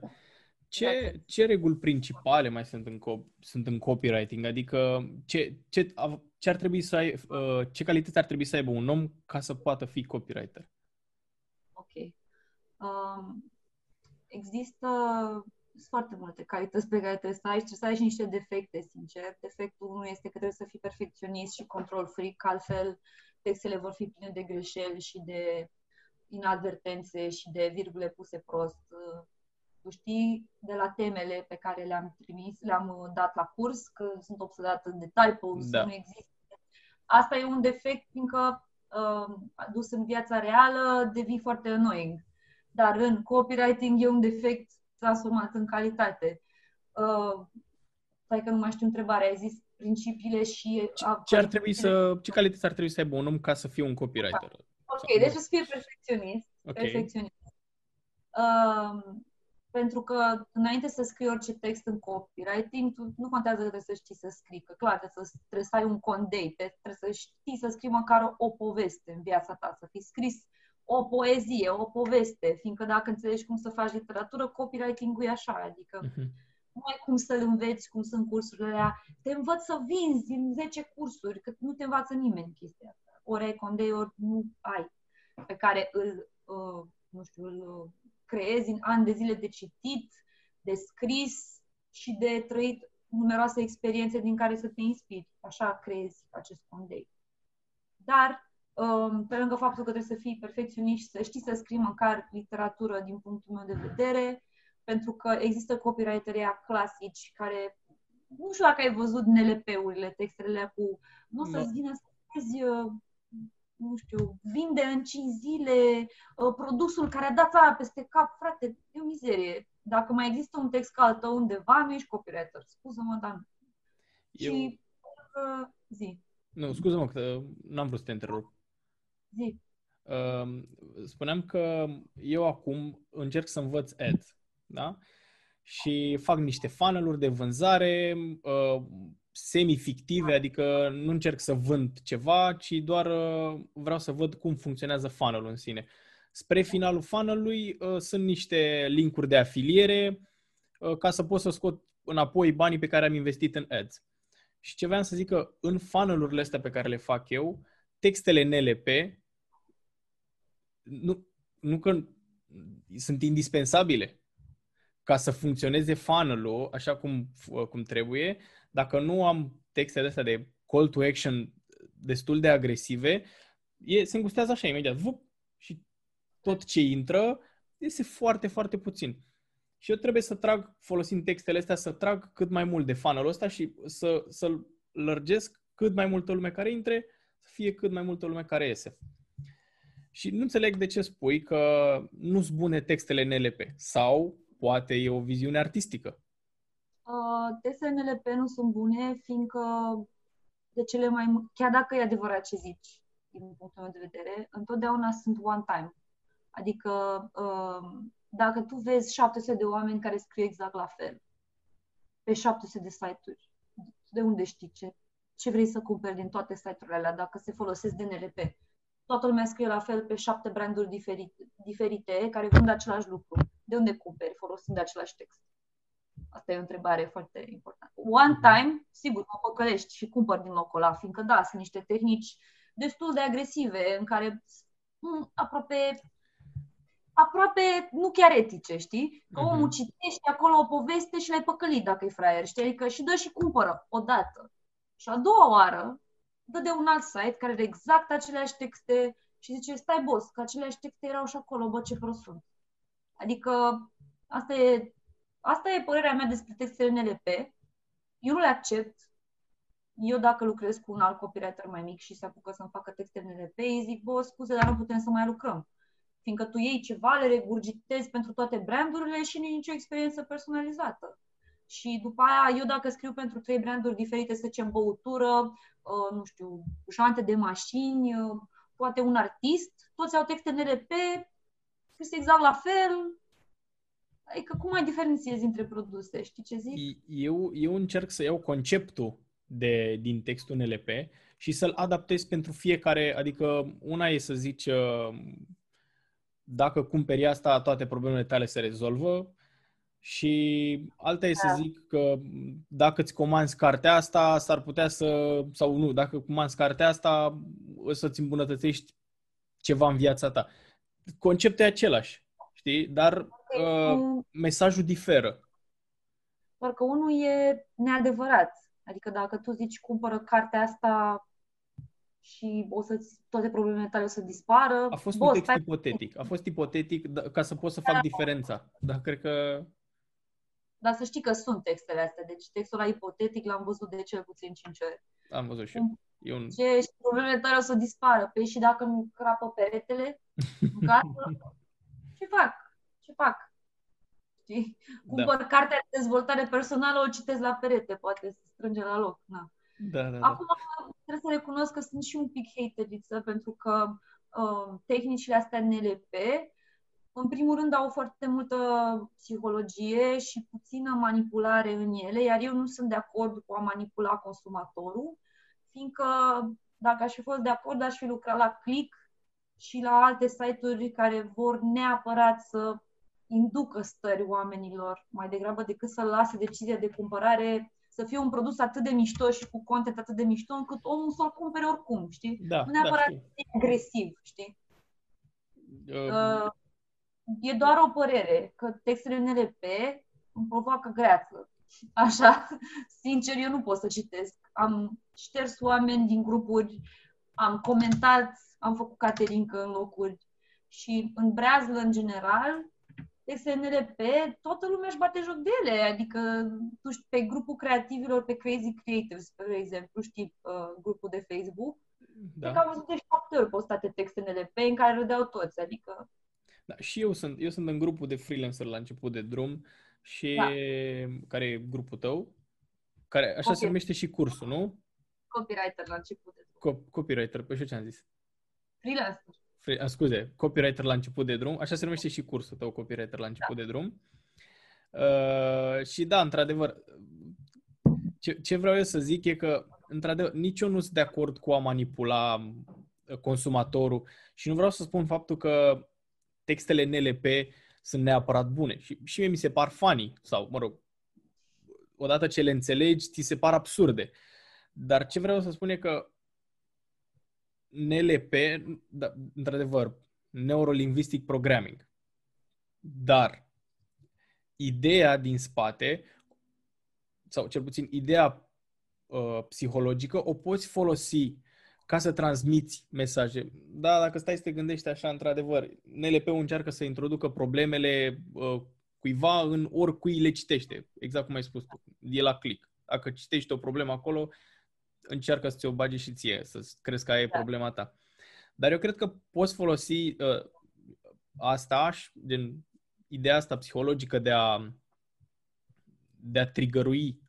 Ce, ce reguli principale mai sunt în, co- sunt în copywriting? Adică ce, ce, av- ce ar trebui să ai, uh, ce calități ar trebui să aibă un om ca să poată fi copywriter? Ok. Um, există sunt foarte multe calități pe care trebuie să ai și trebuie să ai și niște defecte, sincer. Defectul unu este că trebuie să fii perfecționist și control freak, altfel textele vor fi pline de greșeli și de inadvertențe și de virgule puse prost. Tu știi de la temele pe care le-am trimis, le-am uh, dat la curs, că sunt obsedată de typos, Da. nu există. Asta e un defect, fiindcă uh, adus în viața reală devii foarte annoying. Dar în copywriting e un defect transformat în calitate. Uh, stai că nu mai știu întrebarea, ai zis principiile și... Ce, ce ar trebui să, ce calități ar trebui să aibă un om ca să fie un copywriter? Ok, Sau- deci să fie perfecționist. Ok. perfecționist. Um, pentru că înainte să scrii orice text în copywriting, tu nu contează că trebuie să știi să scrii, că clar trebuie să, trebuie să ai un condei, te- trebuie să știi să scrii măcar o poveste în viața ta, să fi scris o poezie, o poveste, fiindcă dacă înțelegi cum să faci literatură, copywriting-ul e așa, adică Mhm. nu ai cum să-l înveți, cum sunt cursurile alea. Te învăț să vinzi în 10 cursuri, că nu te învață nimeni chestia asta. Ori ai condei, ori nu ai, pe care îl, uh, nu știu, îl uh, creezi în ani de zile de citit, de scris și de trăit numeroase experiențe din care să te inspiri. Așa creezi acest condei. Dar, um, pe lângă faptul că trebuie să fii perfecționist și să știi să scrii măcar literatură din punctul meu de vedere, pentru că există copywriterii aia clasici care, nu știu dacă ai văzut NLP-urile, textele alea cu, nu o Nu. să-ți vină să vezi, uh, nu știu, vinde în 5 zile uh, produsul care a dat țara peste cap, frate, e o mizerie. Dacă mai există un text ca al tău undeva, nu ești copywriter. Scuză-mă, dar nu. Eu, Și, uh, zi, nu, scuză-mă că n-am vrut să te întrerup. Zi. Uh, spuneam că eu acum încerc să învăț ads, da? Și fac niște funnel-uri de vânzare uh, semi-fictive, adică nu încerc să vând ceva, ci doar uh, vreau să văd cum funcționează funnel-ul în sine. Spre finalul funnel-ului uh, sunt niște linkuri de afiliere uh, ca să pot să scot înapoi banii pe care am investit în ads. Și ce vreau să zic că în funnel-urile astea pe care le fac eu, textele NLP nu, nu că sunt indispensabile ca să funcționeze funnel-ul așa cum, cum trebuie, dacă nu am textele astea de call to action destul de agresive, e, se îngustează așa imediat. Vup, și tot ce intră este foarte, foarte puțin. Și eu trebuie să trag, folosind textele astea, să trag cât mai mult de funnel-ul ăsta și să, să-l lărgesc cât mai multă lume care intre, să fie cât mai multă lume care iese. Și nu înțeleg de ce spui că nu sunt bune textele NLP. Sau poate e o viziune artistică. Uh, textele NLP nu sunt bune, fiindcă de cele mai mu- chiar dacă e adevărat ce zici, din punctul meu de vedere, întotdeauna sunt one time. Adică uh, dacă tu vezi 700 de oameni care scriu exact la fel, pe 700 de site-uri, de unde știi ce, ce vrei să cumperi din toate site-urile alea, dacă se folosesc de NLP? Toată lumea scrie la fel pe șapte branduri diferite, diferite care vând același lucru. De unde cumperi folosind același text? Asta e o întrebare foarte importantă. One time, sigur, mă păcălești și cumpăr din locul ăla, fiindcă da, sunt niște tehnici destul de agresive, în care m, aproape aproape nu chiar etice, știi? Că Mhm. omul citește acolo o poveste și l-ai păcălit dacă e fraier, știi? Adică și dă și cumpără odată. Și a doua oară, dă de un alt site care are exact aceleași texte și zice, stai boss, că aceleași texte erau și acolo, bă, ce prost sunt. Adică asta e, asta e părerea mea despre textele NLP. Eu nu le accept. Eu dacă lucrez cu un alt copywriter mai mic și se apucă să-mi facă texte NLP, îi zic, bă, scuze, dar nu putem să mai lucrăm. Fiindcă tu iei ceva, le regurgitezi pentru toate brandurile și nu e nicio experiență personalizată. Și după aia, eu dacă scriu pentru trei branduri diferite, să zicem băutură, uh, nu știu, jante de mașini, uh, poate un artist, toți au texte NLP, scris exact la fel. Adică cum mai diferențiezi între produse? Știi ce zic? Eu, eu încerc să iau conceptul de, din textul NLP și să-l adaptez pentru fiecare, adică una e să zici uh, dacă cumperi asta, toate problemele tale se rezolvă și alta e da. să zic că dacă îți comanzi cartea asta, s-ar putea să, sau nu, dacă comanzi cartea asta, o să-ți îmbunătățești ceva în viața ta. Conceptul e același, știi? Dar okay. uh, mesajul diferă. Doar că unul e neadevărat. Adică dacă tu zici cumpără cartea asta și o să toate problemele tale o să dispară. A fost boss, un text ipotetic. A fost ipotetic da, ca să pot să fac da. diferența. Dar cred că dar să știi că sunt textele astea. Deci textul ăla ipotetic l-am văzut de cel puțin 5 ori. Am văzut și eu. E un... Ce și problemele tale o să dispară. Păi și dacă nu crapă peretele în casă, ce fac? Ce fac? Știi? Da. Cumpăr da. cartea de dezvoltare personală, o citesc la perete, poate se strânge la loc. Na. Da, da, da. Acum trebuie să recunosc că sunt și un pic hateriță pentru că uh, tehnicile astea NLP în primul rând, au foarte multă psihologie și puțină manipulare în ele, iar eu nu sunt de acord cu a manipula consumatorul, fiindcă dacă aș fi fost de acord, aș fi lucrat la Click și la alte site-uri care vor neapărat să inducă stări oamenilor, mai degrabă decât să lase decizia de cumpărare să fie un produs atât de mișto și cu content atât de mișto încât omul să-l cumpere oricum, știi? Da, nu neapărat da, agresiv, știi? Uh, uh, e doar o părere, că textele NLP îmi provoacă greață. Așa, sincer, eu nu pot să citesc. Am șters oameni din grupuri, am comentat, am făcut caterincă în locuri și în breazlă, în general, textele NLP, toată lumea își bate joc de ele. Adică, tu știi, pe grupul creativilor, pe Crazy Creatives, pe exemplu, știi, uh, grupul de Facebook, da. că am văzut de șapte ori postate texte NLP în care râdeau toți. Adică, da, și eu sunt, eu sunt în grupul de freelancer la început de drum și da. care e grupul tău, care așa okay. se numește și cursul, nu? Copywriter la început de drum. Co- copywriter, pe păi ce am zis? Freelancer. Free, scuze, copywriter la început de drum, așa se numește și cursul tău, copywriter la început da. de drum. Uh, și da, într-adevăr, ce, ce vreau eu să zic e că, într-adevăr, nici eu nu sunt de acord cu a manipula consumatorul și nu vreau să spun faptul că textele NLP sunt neapărat bune. Și, și mie mi se par funny sau, mă rog, odată ce le înțelegi, ți se par absurde. Dar ce vreau să spun e că NLP, da, într-adevăr, Neurolinguistic Programming, dar ideea din spate, sau cel puțin ideea uh, psihologică, o poți folosi ca să transmiți mesaje. Da, dacă stai să te gândești așa, într-adevăr, NLP-ul încearcă să introducă problemele uh, cuiva în oricui le citește, exact cum ai spus tu. E la click. Dacă citești o problemă acolo, încearcă să ți-o bage și ție, să crezi că aia e da. problema ta. Dar eu cred că poți folosi uh, asta, din ideea asta psihologică de a, de a trigărui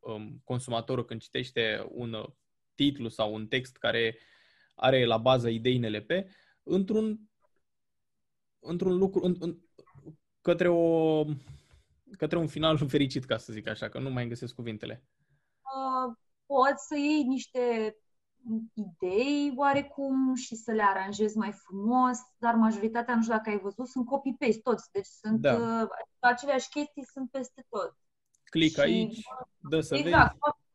um, consumatorul când citește un titlu sau un text care are la bază idei NLP într-un, într-un lucru, în, în, către, o, către un final fericit, ca să zic așa, că nu mai găsesc cuvintele. Uh, poți să iei niște idei oarecum și să le aranjezi mai frumos, dar majoritatea, nu știu dacă ai văzut, sunt copy-paste toți, deci sunt da. uh, aceleași chestii sunt peste tot. Click și, aici, dă să exact, vezi. Exact.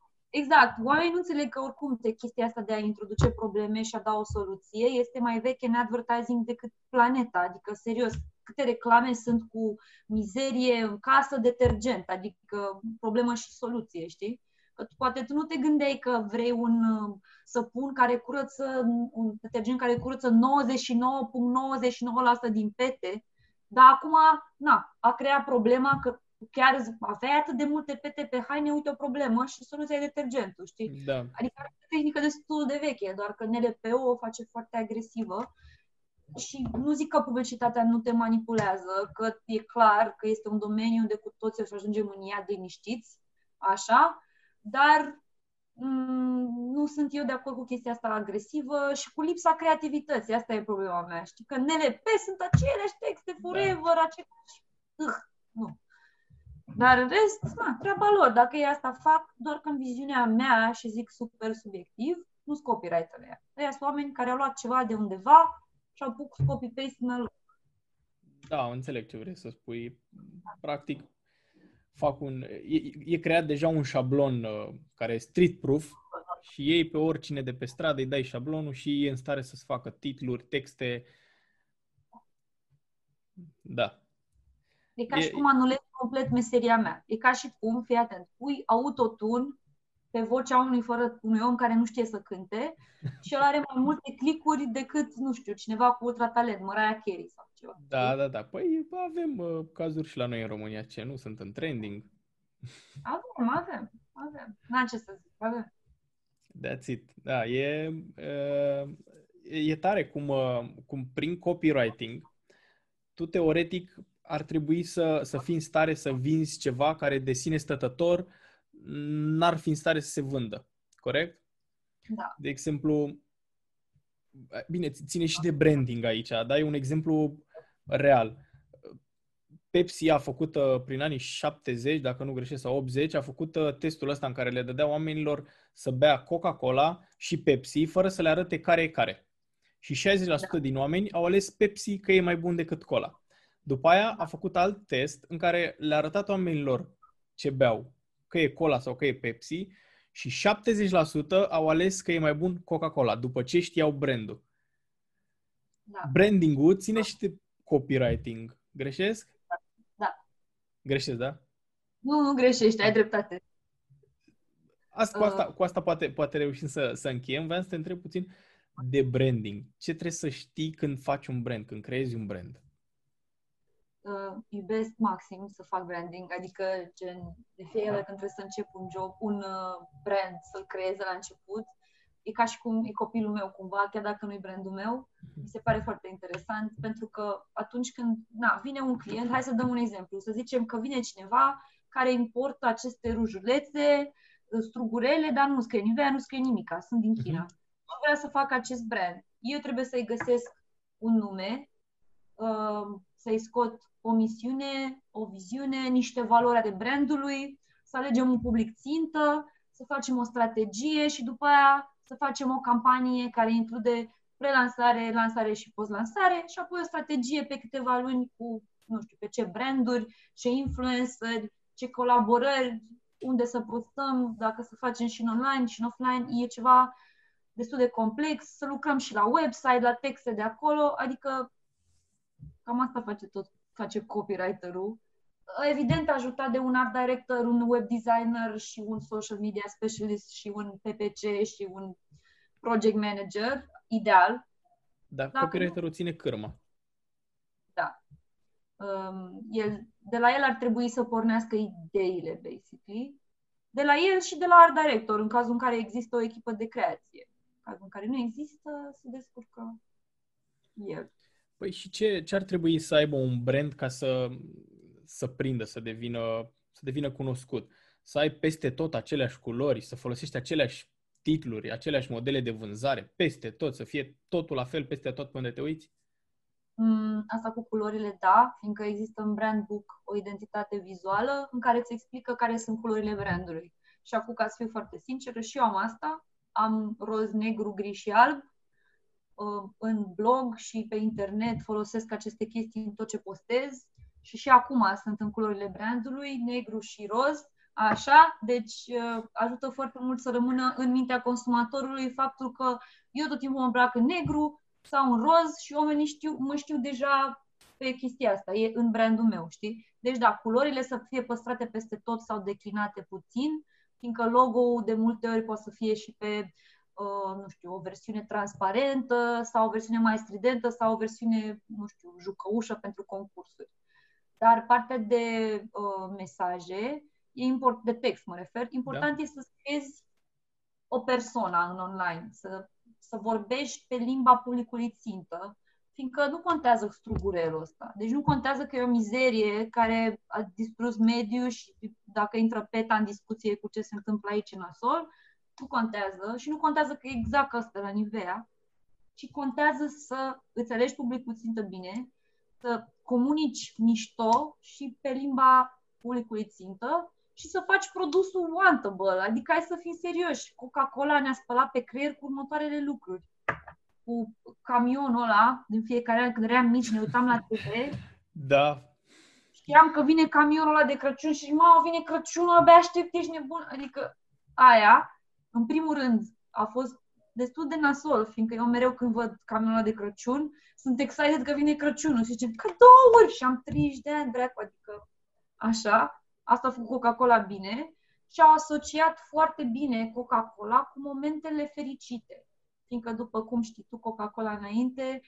Oamenii nu înțeleg că oricum de chestia asta de a introduce probleme și a da o soluție este mai veche în advertising decât planeta. Adică, serios, câte reclame sunt cu mizerie în casă, detergent, adică problemă și soluție, știi? Că poate tu nu te gândeai că vrei un uh, săpun care curăță, un detergent care curăță 99,99% din pete, dar acum, na, a creat problema că chiar aveai atât de multe pete pe haine, uite o problemă și soluția e detergentul, știi? Da. Adică e tehnică destul de veche, doar că NLPO o face foarte agresivă și nu zic că publicitatea nu te manipulează, că e clar că este un domeniu unde cu toții o să ajungem în ea liniștiți, așa, dar mm, nu sunt eu de acord cu chestia asta agresivă și cu lipsa creativității. Asta e problema mea. Știi că NLP sunt aceleași texte da. forever, da. aceleași... Uh, nu. Dar în rest, na, treaba lor. Dacă ei asta fac, doar că în viziunea mea, și zic super subiectiv, nu sunt copywriter ea. Ăia sunt oameni care au luat ceva de undeva și au pus copy-paste în lor. Da, înțeleg ce vrei să spui. Practic, fac un, e, e creat deja un șablon uh, care e street-proof și ei pe oricine de pe stradă îi dai șablonul și e în stare să-ți facă titluri, texte. Da. E ca e... și cum anulezi complet meseria mea. E ca și cum, fii atent, pui autotune pe vocea unui, fără, unui om care nu știe să cânte și el are mai multe clicuri decât, nu știu, cineva cu ultra talent, Mariah Carey sau ceva. Da, da, da. Păi avem uh, cazuri și la noi în România ce nu sunt în trending. Avem, avem, avem. N-am ce să zic, avem. That's it. Da, e, uh, e tare cum, uh, cum prin copywriting tu teoretic ar trebui să, să fii în stare să vinzi ceva care de sine stătător n-ar fi în stare să se vândă. Corect? Da. De exemplu, bine, ține și de branding aici, dai un exemplu real. Pepsi a făcut uh, prin anii 70, dacă nu greșesc, sau 80, a făcut uh, testul ăsta în care le dădea oamenilor să bea Coca-Cola și Pepsi fără să le arate care e care. Și 60% da. din oameni au ales Pepsi că e mai bun decât cola. După aia a făcut alt test în care le-a arătat oamenilor ce beau, că e cola sau că e Pepsi și 70% au ales că e mai bun Coca-Cola, după ce știau brandul. Da. Branding-ul ține da. și de copywriting. Greșesc? Da. Greșesc, da? Nu, nu greșești, ai dreptate. Asta, cu, asta, uh. cu asta poate, poate reușim să, să încheiem. Vreau să te întreb puțin de branding. Ce trebuie să știi când faci un brand, când creezi un brand? Uh, iubesc maxim să fac branding, adică gen, de fiecare dată când trebuie să încep un job, un uh, brand, să-l creez la început, e ca și cum e copilul meu cumva, chiar dacă nu e brandul meu, mi se pare foarte interesant, pentru că atunci când na, vine un client, hai să dăm un exemplu, să zicem că vine cineva care importă aceste rujulețe, uh, strugurele, dar nu scrie Nivea, nu scrie nimica, sunt din China. Mhm. Și vrea să fac acest brand. Eu trebuie să-i găsesc un nume, uh, să-i scot o misiune, o viziune, niște valori ale brandului, să alegem un public țintă, să facem o strategie și după aia să facem o campanie care include prelansare, lansare și post-lansare și apoi o strategie pe câteva luni cu, nu știu, pe ce branduri, ce influenceri, ce colaborări, unde să postăm, dacă să facem și în online și în offline, e ceva destul de complex, să lucrăm și la website, la texte de acolo, adică cam asta face tot face copywriter-ul. Evident, ajutat de un art director, un web designer și un social media specialist și un PPC și un project manager, ideal. Dar copywriter-ul ține cârma. Da. Um, el, de la el ar trebui să pornească ideile, basically. De la el și de la art director, în cazul în care există o echipă de creație. În cazul în care nu există, se descurcă el. Păi și ce, ce ar trebui să aibă un brand ca să, să prindă, să devină, să devină cunoscut? Să ai peste tot aceleași culori, să folosești aceleași titluri, aceleași modele de vânzare, peste tot, să fie totul la fel peste tot până te uiți? Mm, asta cu culorile, da, fiindcă există în brand book o identitate vizuală în care îți explică care sunt culorile brandului. Și acum, ca să fiu foarte sinceră, și eu am asta. Am roz, negru, gri și alb Uh, în blog și pe internet folosesc aceste chestii în tot ce postez. Și și acum sunt în culorile brandului, negru și roz, așa, deci uh, ajută foarte mult să rămână în mintea consumatorului faptul că eu tot timpul mă îmbrac în negru sau în roz și oamenii știu, mă știu deja pe chestia asta, e în brandul meu, știi? Deci da, culorile să fie păstrate peste tot sau declinate puțin, fiindcă logo de multe ori poate să fie și pe, uh, nu știu, o versiune transparentă sau o versiune mai stridentă sau o versiune, nu știu, jucăușă pentru concursuri. Dar partea de uh, mesaje, e import, de text mă refer, important da. e să scriezi o persoană în online, să, să vorbești pe limba publicului țintă, fiindcă nu contează strugurelul ăsta. Deci nu contează că e o mizerie care a distrus mediul și dacă intră PETA în discuție cu ce se întâmplă aici în nasol, nu contează și nu contează că e exact asta la Nivea, ci contează să îți alegi publicul țintă bine, să comunici mișto și pe limba publicului țintă și să faci produsul wantable, adică hai să fim serioși. Coca-Cola ne-a spălat pe creier cu următoarele lucruri cu camionul ăla, din fiecare an când eram mici, ne uitam la TV. Da. Știam că vine camionul ăla de Crăciun și, mă, vine Crăciunul, abia aștept, ești nebun. Adică aia, în primul rând, a fost destul de nasol, fiindcă eu mereu când văd camionul ăla de Crăciun, sunt excited că vine Crăciunul și zicem, cadouri! Și am 30 de ani, dracu, adică așa. Asta a făcut Coca-Cola bine și au asociat foarte bine Coca-Cola cu momentele fericite fiindcă, după cum știi tu, Coca-Cola înainte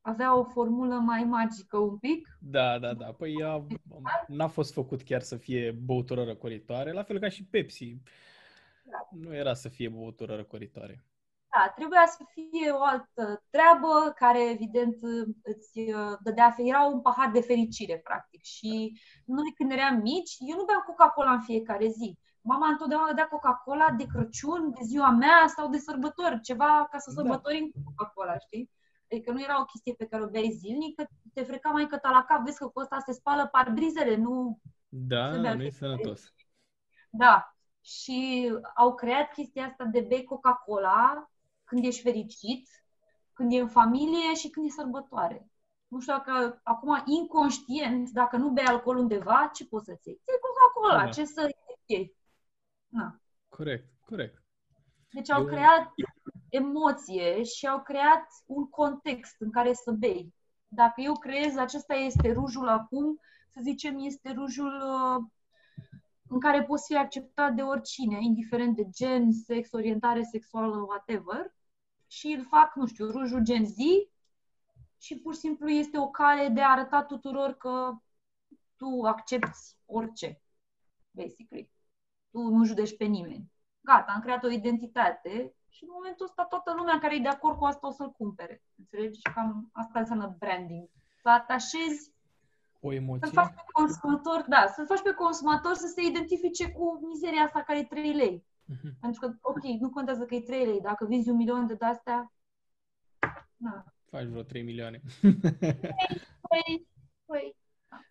avea o formulă mai magică un pic. Da, da, da. Păi ea n-a fost făcut chiar să fie băutură răcoritoare, la fel ca și Pepsi. Da. Nu era să fie băutură răcoritoare. Da, trebuia să fie o altă treabă care, evident, îți uh, dădea, era un pahar de fericire, practic. Și noi, când eram mici, eu nu beam Coca-Cola în fiecare zi mama întotdeauna dea Coca-Cola de Crăciun, de ziua mea sau de sărbători, ceva ca să da. sărbătorim da. Coca-Cola, știi? Adică nu era o chestie pe care o beai zilnic, că te freca mai că la cap, vezi că cu ăsta se spală parbrizele, nu... Da, nu e sănătos. Da. Și au creat chestia asta de bei Coca-Cola când ești fericit, când e în familie și când e sărbătoare. Nu știu dacă acum inconștient, dacă nu bei alcool undeva, ce poți să-ți iei? Ți Coca-Cola, da. ce să iei? Na. Corect, corect. Deci au Eu... creat emoție și au creat un context în care să bei. Dacă eu creez, acesta este rujul acum, să zicem, este rujul uh, în care poți fi acceptat de oricine, indiferent de gen, sex, orientare sexuală, whatever, și îl fac, nu știu, rujul Gen Z și pur și simplu este o cale de a arăta tuturor că tu accepti orice, basically tu nu judești pe nimeni. Gata, am creat o identitate și în momentul ăsta toată lumea care e de acord cu asta o să-l cumpere. Înțelegi? Cam asta înseamnă branding. Să atașezi o emoție. Să faci pe consumator, da, să faci pe consumator să se identifice cu mizeria asta care e 3 lei. Uh-huh. Pentru că, ok, nu contează că e 3 lei. Dacă vinzi un milion de astea, na. Faci vreo 3 milioane. păi, păi, păi.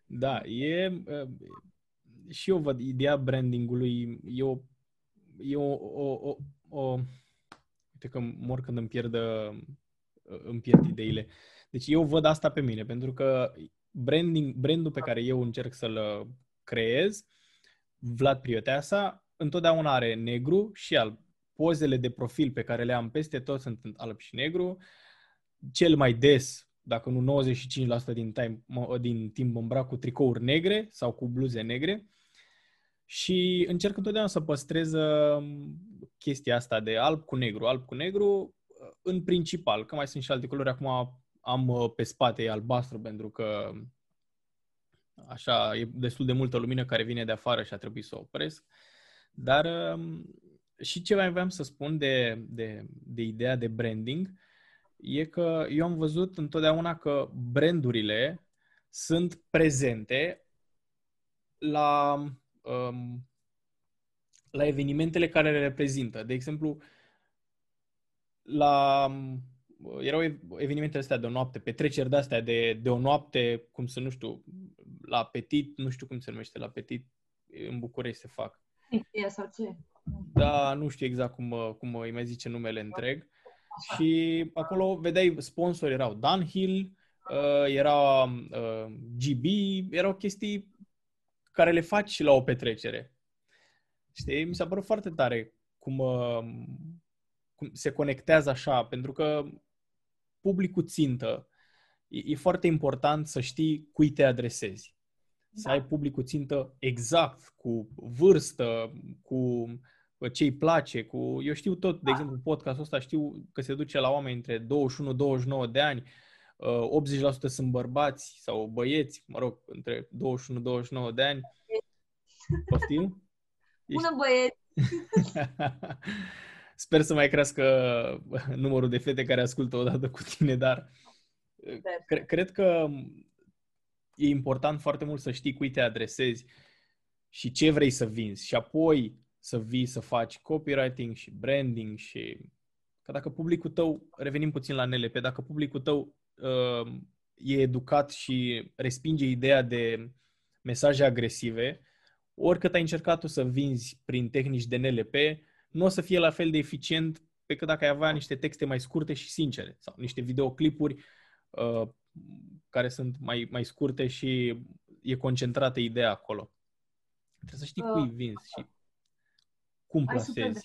Da, e, și eu văd ideea brandingului, e o, e o, o, o, o uite că mor când îmi pierd, îmi pierd ideile. Deci eu văd asta pe mine, pentru că branding, brandul pe care eu încerc să-l creez, Vlad Prioteasa, întotdeauna are negru și alb. Pozele de profil pe care le am peste tot sunt alb și negru. Cel mai des, dacă nu 95% din, time, din timp îmbrac cu tricouri negre sau cu bluze negre și încerc întotdeauna să păstrez um, chestia asta de alb cu negru, alb cu negru, uh, în principal, că mai sunt și alte culori, acum am uh, pe spate albastru pentru că așa e destul de multă lumină care vine de afară și a trebuit să o opresc. Dar um, și ce mai vreau să spun de, de, de ideea de branding e că eu am văzut întotdeauna că brandurile sunt prezente la um, la evenimentele care le reprezintă. De exemplu, la um, erau evenimentele astea de o noapte, petreceri de-astea de, de o noapte, cum să nu știu, la Petit, nu știu cum se numește la Petit, în București se fac. sau ce? Da, nu știu exact cum, cum îi mai zice numele întreg. Și acolo vedeai sponsori, erau Dunhill, uh, era uh, GB, erau chestii care le faci la o petrecere. Știi? Mi s-a părut foarte tare cum, uh, cum se conectează așa, pentru că publicul țintă e, e foarte important să știi cui te adresezi. Da. Să ai publicul țintă exact, cu vârstă, cu ce îi place, cu... Eu știu tot, de exemplu, podcastul ăsta știu că se duce la oameni între 21-29 de ani, 80% sunt bărbați sau băieți, mă rog, între 21-29 de ani. Poftim? Bună băieți! Sper să mai crească numărul de fete care ascultă odată cu tine, dar cre- cred că e important foarte mult să știi cui te adresezi și ce vrei să vinzi. Și apoi să vii să faci copywriting și branding și că dacă publicul tău, revenim puțin la NLP, dacă publicul tău uh, e educat și respinge ideea de mesaje agresive, oricât ai încercat tu să vinzi prin tehnici de NLP, nu o să fie la fel de eficient pe cât dacă ai avea niște texte mai scurte și sincere sau niște videoclipuri uh, care sunt mai, mai scurte și e concentrată ideea acolo. Trebuie să știi uh, cui vinzi și cum plasezi. Ai super,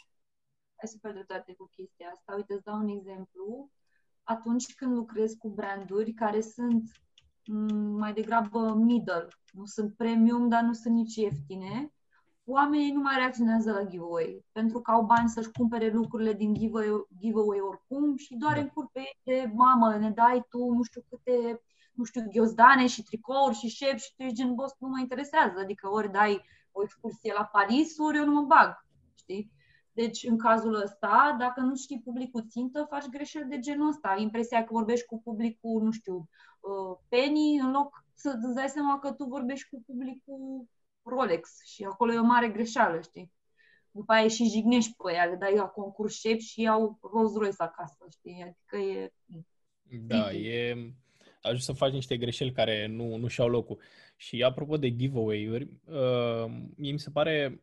ai super dreptate cu chestia asta. Uite, îți dau un exemplu. Atunci când lucrezi cu branduri care sunt mai degrabă middle, nu sunt premium, dar nu sunt nici ieftine, oamenii nu mai reacționează la giveaway, pentru că au bani să-și cumpere lucrurile din giveaway, giveaway oricum și doar da. încur pe ei de mamă, ne dai tu nu știu câte, nu știu, ghiozdane și tricouri și șep și tu ești gen boss, nu mă interesează, adică ori dai o excursie la Paris, ori eu nu mă bag, știi? Deci, în cazul ăsta, dacă nu știi publicul țintă, faci greșeli de genul ăsta. Ai impresia că vorbești cu publicul, nu știu, uh, penny, în loc să îți dai seama că tu vorbești cu publicul Rolex și acolo e o mare greșeală, știi? După aia și jignești pe ea, le dai la concurs șep și iau Rolls Royce acasă, știi? Adică e... Da, e... Ajungi să faci niște greșeli care nu, nu și-au locul. Și apropo de giveaway-uri, uh, mie mi se pare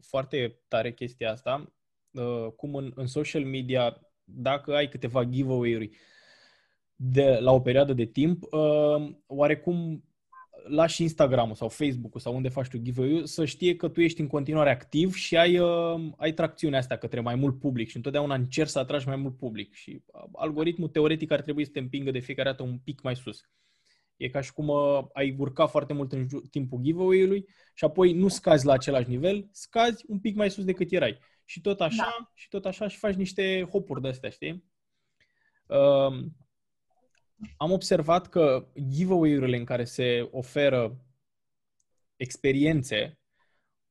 foarte tare chestia asta, uh, cum în, în social media, dacă ai câteva giveaway-uri de, la o perioadă de timp, uh, oarecum lași Instagram-ul sau Facebook-ul sau unde faci tu giveaway să știe că tu ești în continuare activ și ai, uh, ai tracțiunea asta către mai mult public și întotdeauna încerci să atragi mai mult public și uh, algoritmul teoretic ar trebui să te împingă de fiecare dată un pic mai sus. E ca și cum uh, ai urca foarte mult în timpul giveaway-ului și apoi nu scazi la același nivel, scazi un pic mai sus decât erai. Și tot așa, da. și tot așa și faci niște hopuri de astea, știi? Uh, am observat că giveaway-urile în care se oferă experiențe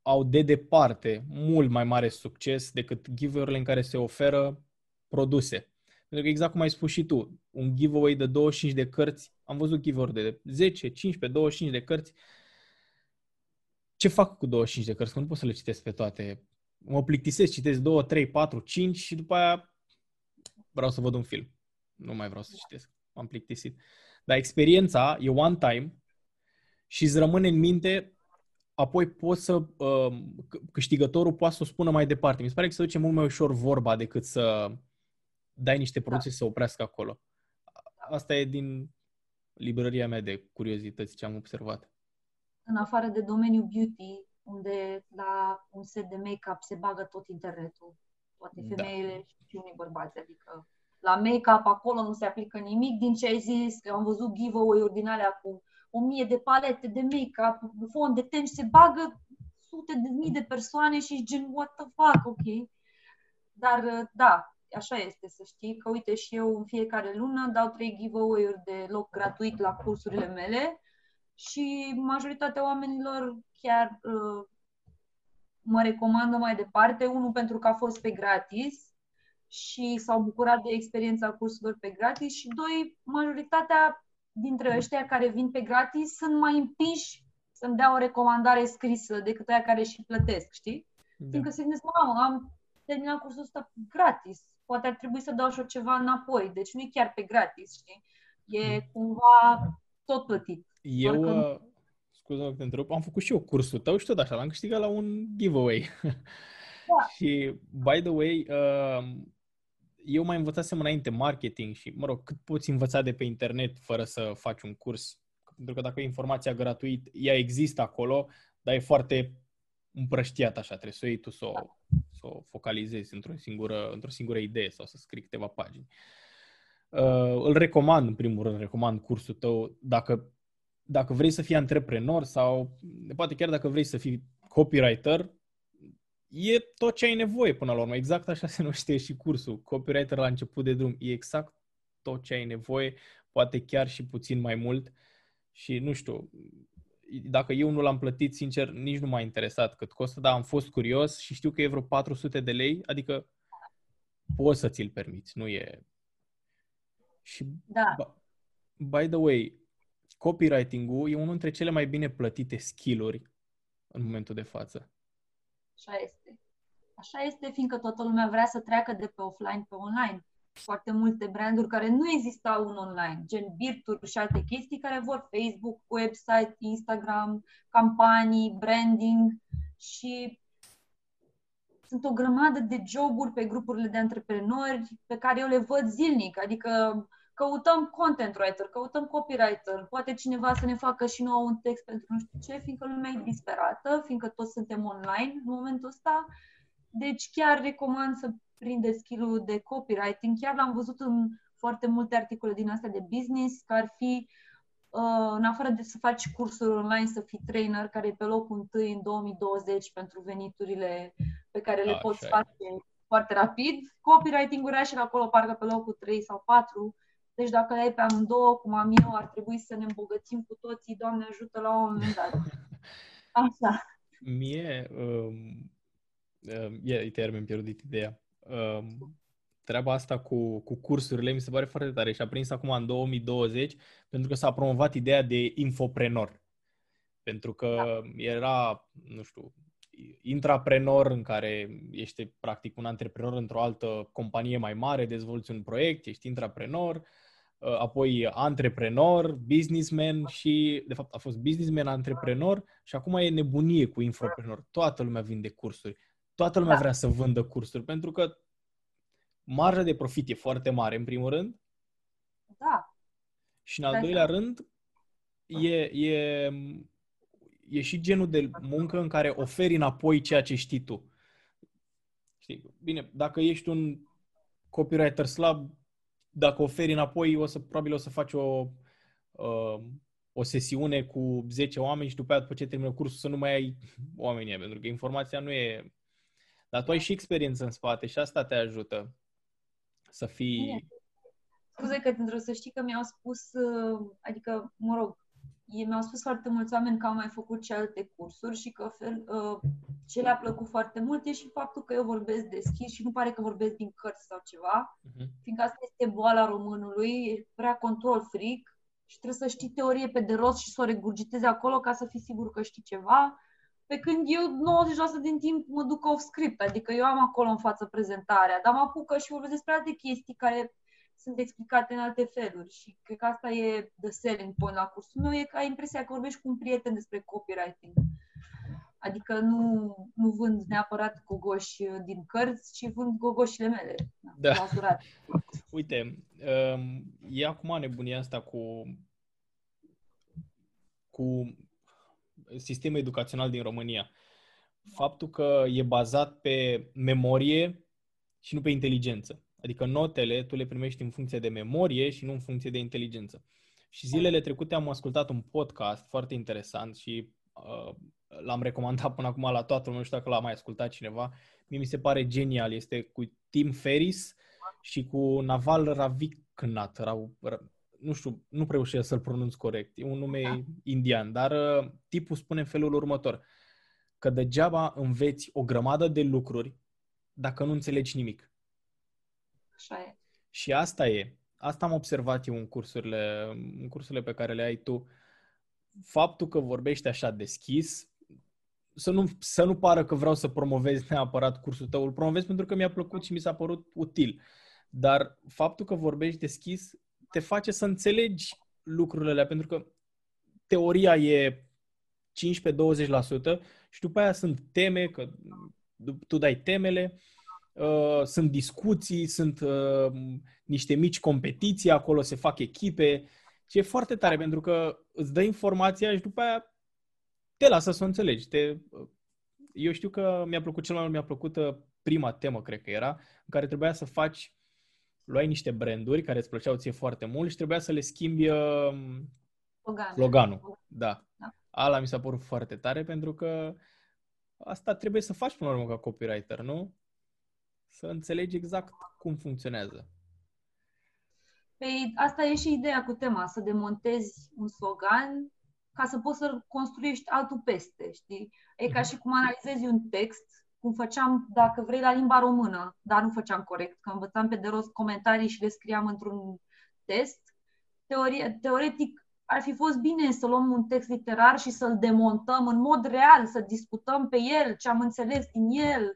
au de departe mult mai mare succes decât giveaway-urile în care se oferă produse. Pentru că exact cum ai spus și tu, un giveaway de 25 de cărți, am văzut giveaway de 10, 15, 25 de cărți. Ce fac cu 25 de cărți? Că nu pot să le citesc pe toate. Mă plictisesc, citesc 2, 3, 4, 5 și după aia vreau să văd un film. Nu mai vreau să citesc m-am plictisit. Dar experiența e one time și îți rămâne în minte, apoi poți să, uh, câștigătorul poate să o spună mai departe. Mi se pare că se duce mult mai ușor vorba decât să dai niște produse da. să oprească acolo. Asta e din librăria mea de curiozități ce am observat. În afară de domeniul beauty, unde la un set de make-up se bagă tot internetul, toate da. femeile da. și unii bărbați, adică la make-up, acolo nu se aplică nimic din ce ai zis, că am văzut giveaway-uri din alea cu o mie de palete de make-up, fond de ten și se bagă sute de mii de persoane și gen, what the fuck, ok? Dar, da, așa este, să știi că, uite, și eu în fiecare lună dau trei giveaway-uri de loc gratuit la cursurile mele și majoritatea oamenilor chiar uh, mă recomandă mai departe, unul pentru că a fost pe gratis, și s-au bucurat de experiența cursurilor pe gratis și doi, majoritatea dintre ăștia care vin pe gratis sunt mai împiși să-mi dea o recomandare scrisă decât aia care și plătesc, știi? Da. Fiindcă se gândesc, mamă, am terminat cursul ăsta gratis, poate ar trebui să dau și eu ceva înapoi, deci nu e chiar pe gratis, știi? E mm. cumva tot plătit. Eu, că... uh, scuză-mă că te întrerup, am făcut și eu cursul tău și tot așa, l-am câștigat la un giveaway. Da. și, by the way, uh, eu mai învățasem înainte marketing și, mă rog, cât poți învăța de pe internet fără să faci un curs. Pentru că dacă e informația gratuit, ea există acolo, dar e foarte împrăștiat așa, trebuie să o iei tu să o, să o focalizezi într-o singură, într-o singură idee sau să scrii câteva pagini. Uh, îl recomand, în primul rând, recomand cursul tău dacă, dacă vrei să fii antreprenor sau poate chiar dacă vrei să fii copywriter, e tot ce ai nevoie până la urmă. Exact așa se numește și cursul. Copywriter la început de drum. E exact tot ce ai nevoie, poate chiar și puțin mai mult. Și nu știu, dacă eu nu l-am plătit, sincer, nici nu m-a interesat cât costă, dar am fost curios și știu că e vreo 400 de lei, adică poți să ți-l permiți, nu e... Și, da. by the way, copywriting-ul e unul dintre cele mai bine plătite skill-uri în momentul de față. Așa este. Așa este, fiindcă toată lumea vrea să treacă de pe offline pe online. Foarte multe branduri care nu existau în online, gen birturi și alte chestii care vor Facebook, website, Instagram, campanii, branding și sunt o grămadă de joburi pe grupurile de antreprenori pe care eu le văd zilnic, adică căutăm content writer, căutăm copywriter, poate cineva să ne facă și nouă un text pentru nu știu ce, fiindcă lumea e disperată, fiindcă toți suntem online în momentul ăsta. Deci chiar recomand să prindeți skill de copywriting. Chiar l-am văzut în foarte multe articole din astea de business, că ar fi Uh, în afară de să faci cursuri online, să fii trainer, care e pe locul întâi în 2020 pentru veniturile pe care le poți face foarte rapid, copywriting-ul era și acolo parcă pe locul 3 sau 4 deci dacă le ai pe amândouă, cum am eu, ar trebui să ne îmbogățim cu toții, Doamne ajută la un moment dat. Așa. Mie, um, uh, e, te mi-am pierdut ideea. Um, treaba asta cu, cu cursurile mi se pare foarte tare și a prins acum în 2020 pentru că s-a promovat ideea de infoprenor. Pentru că da. era, nu știu, intraprenor în care ești practic un antreprenor într-o altă companie mai mare, dezvolți un proiect, ești intraprenor, Uh, apoi antreprenor, businessman și, de fapt, a fost businessman, antreprenor și acum e nebunie cu infoprenor. Toată lumea vinde cursuri. Toată lumea da. vrea să vândă cursuri pentru că marja de profit e foarte mare, în primul rând. Da. Și în al da, doilea da. rând, e, e, e și genul de muncă în care oferi înapoi ceea ce știi tu. Știi? Bine, dacă ești un copywriter slab, dacă oferi înapoi, o să, probabil o să faci o, uh, o sesiune cu 10 oameni și după aia, după ce termină cursul, să nu mai ai oamenii, pentru că informația nu e... Dar tu ai și experiență în spate și asta te ajută să fii... Scuze că te să știi că mi-au spus, uh, adică, mă rog, mi-au spus foarte mulți oameni că au mai făcut și alte cursuri și că fel, uh, ce le-a plăcut foarte mult e și faptul că eu vorbesc deschis și nu pare că vorbesc din cărți sau ceva, uh-huh. fiindcă asta este boala românului, e prea control freak și trebuie să știi teorie pe de rost și să o regurgitezi acolo ca să fii sigur că știi ceva. Pe când eu 90% din timp mă duc off script, adică eu am acolo în față prezentarea, dar mă apucă și vorbesc despre alte chestii care sunt explicate în alte feluri și cred că asta e the selling point la cursul meu, e că ai impresia că vorbești cu un prieten despre copywriting. Adică nu, nu vând neapărat gogoși din cărți, ci vând gogoșile mele. Da. Uite, um, e acum nebunia asta cu, cu sistemul educațional din România. Faptul că e bazat pe memorie și nu pe inteligență. Adică notele tu le primești în funcție de memorie și nu în funcție de inteligență. Și zilele trecute am ascultat un podcast foarte interesant și uh, l-am recomandat până acum la toată lumea, nu știu dacă l-a mai ascultat cineva. Mie mi se pare genial. Este cu Tim Ferris și cu Naval Raviknath. Ra, ra, nu știu, nu reușesc să-l pronunț corect. E un nume da. indian, dar uh, tipul spune în felul următor. Că degeaba înveți o grămadă de lucruri dacă nu înțelegi nimic. Așa e. Și asta e. Asta am observat eu în cursurile, în cursurile pe care le ai tu. Faptul că vorbești așa deschis, să nu, să nu pară că vreau să promovez neapărat cursul tău, îl promovez pentru că mi-a plăcut și mi s-a părut util. Dar faptul că vorbești deschis te face să înțelegi lucrurile alea, pentru că teoria e 15-20% și după aia sunt teme, că tu dai temele Uh, sunt discuții, sunt uh, niște mici competiții, acolo se fac echipe și e foarte tare pentru că îți dă informația și după aia te lasă să o înțelegi. Te, eu știu că mi-a plăcut cel mai mult, mi-a plăcut uh, prima temă, cred că era, în care trebuia să faci, luai niște branduri care îți plăceau ție foarte mult și trebuia să le schimbi uh, sloganul. Da. da. Ala mi s-a părut foarte tare pentru că asta trebuie să faci până la urmă ca copywriter, nu? Să înțelegi exact cum funcționează. Păi asta e și ideea cu tema, să demontezi un slogan ca să poți să construiești altul peste, știi? E ca mhm. și cum analizezi un text, cum făceam, dacă vrei, la limba română, dar nu făceam corect, că învățam pe de rost comentarii și le scriam într-un test. Teorie, teoretic, ar fi fost bine să luăm un text literar și să-l demontăm în mod real, să discutăm pe el, ce am înțeles din el, ă,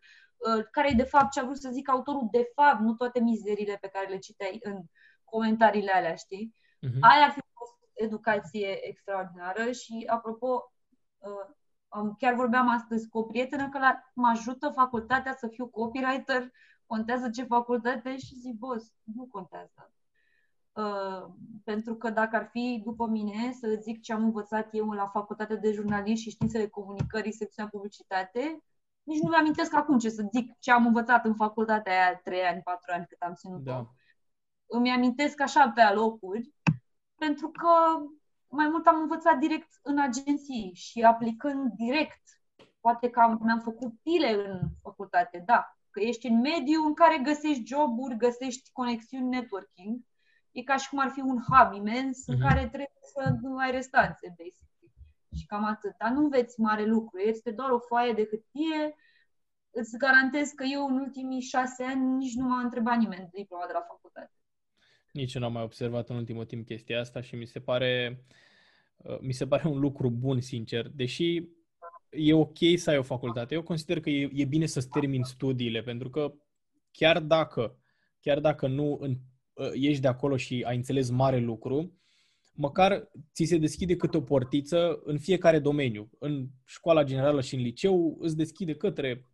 care e de fapt ce a vrut să zic autorul de fapt, nu toate mizerile pe care le citeai în comentariile alea, știi? Uh-huh. Aia ar fi fost educație extraordinară și, apropo, uh, chiar vorbeam astăzi cu o prietenă că la, mă ajută facultatea să fiu copywriter, contează ce facultate și zic, boss, nu contează. Uh, pentru că dacă ar fi după mine să zic ce am învățat eu la facultatea de jurnalism și științele comunicării, secțiunea publicitate, nici nu mi-amintesc acum ce să zic ce am învățat în facultatea aia 3 ani, 4 ani cât am ținut-o. Da îmi amintesc așa pe alocuri, pentru că mai mult am învățat direct în agenții și aplicând direct. Poate că am, mi-am făcut pile în facultate, da, că ești în mediu în care găsești joburi, găsești conexiuni networking. E ca și cum ar fi un hub imens uh-huh. în mhm. care trebuie să nu ai restanțe, basically. Și cam atât. Dar nu înveți mare lucru. Este doar o foaie de hârtie. Îți garantez că eu în ultimii șase ani nici nu m-a întrebat nimeni de diploma de la facultate. Nici eu n-am mai observat în ultimul timp chestia asta și mi se pare, uh, mi se pare un lucru bun, sincer. Deși e ok să ai o facultate, eu consider că e, e bine să-ți termini studiile, pentru că chiar dacă, chiar dacă nu în, uh, ești de acolo și ai înțeles mare lucru, măcar ți se deschide câte o portiță în fiecare domeniu. În școala generală și în liceu îți deschide către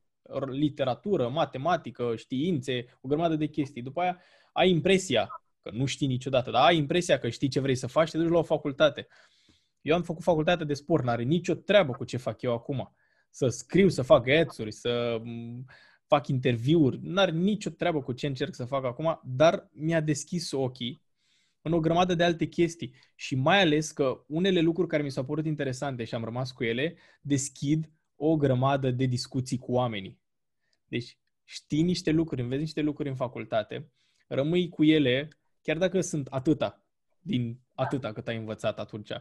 literatură, matematică, științe, o grămadă de chestii. După aia ai impresia că nu știi niciodată, dar ai impresia că știi ce vrei să faci, te duci la o facultate. Eu am făcut facultatea de sport, n-are nicio treabă cu ce fac eu acum. Să scriu, să fac ads să fac interviuri, n-are nicio treabă cu ce încerc să fac acum, dar mi-a deschis ochii în o grămadă de alte chestii și mai ales că unele lucruri care mi s-au părut interesante și am rămas cu ele, deschid o grămadă de discuții cu oamenii. Deci știi niște lucruri, înveți niște lucruri în facultate, rămâi cu ele chiar dacă sunt atâta, din atâta cât ai învățat atunci,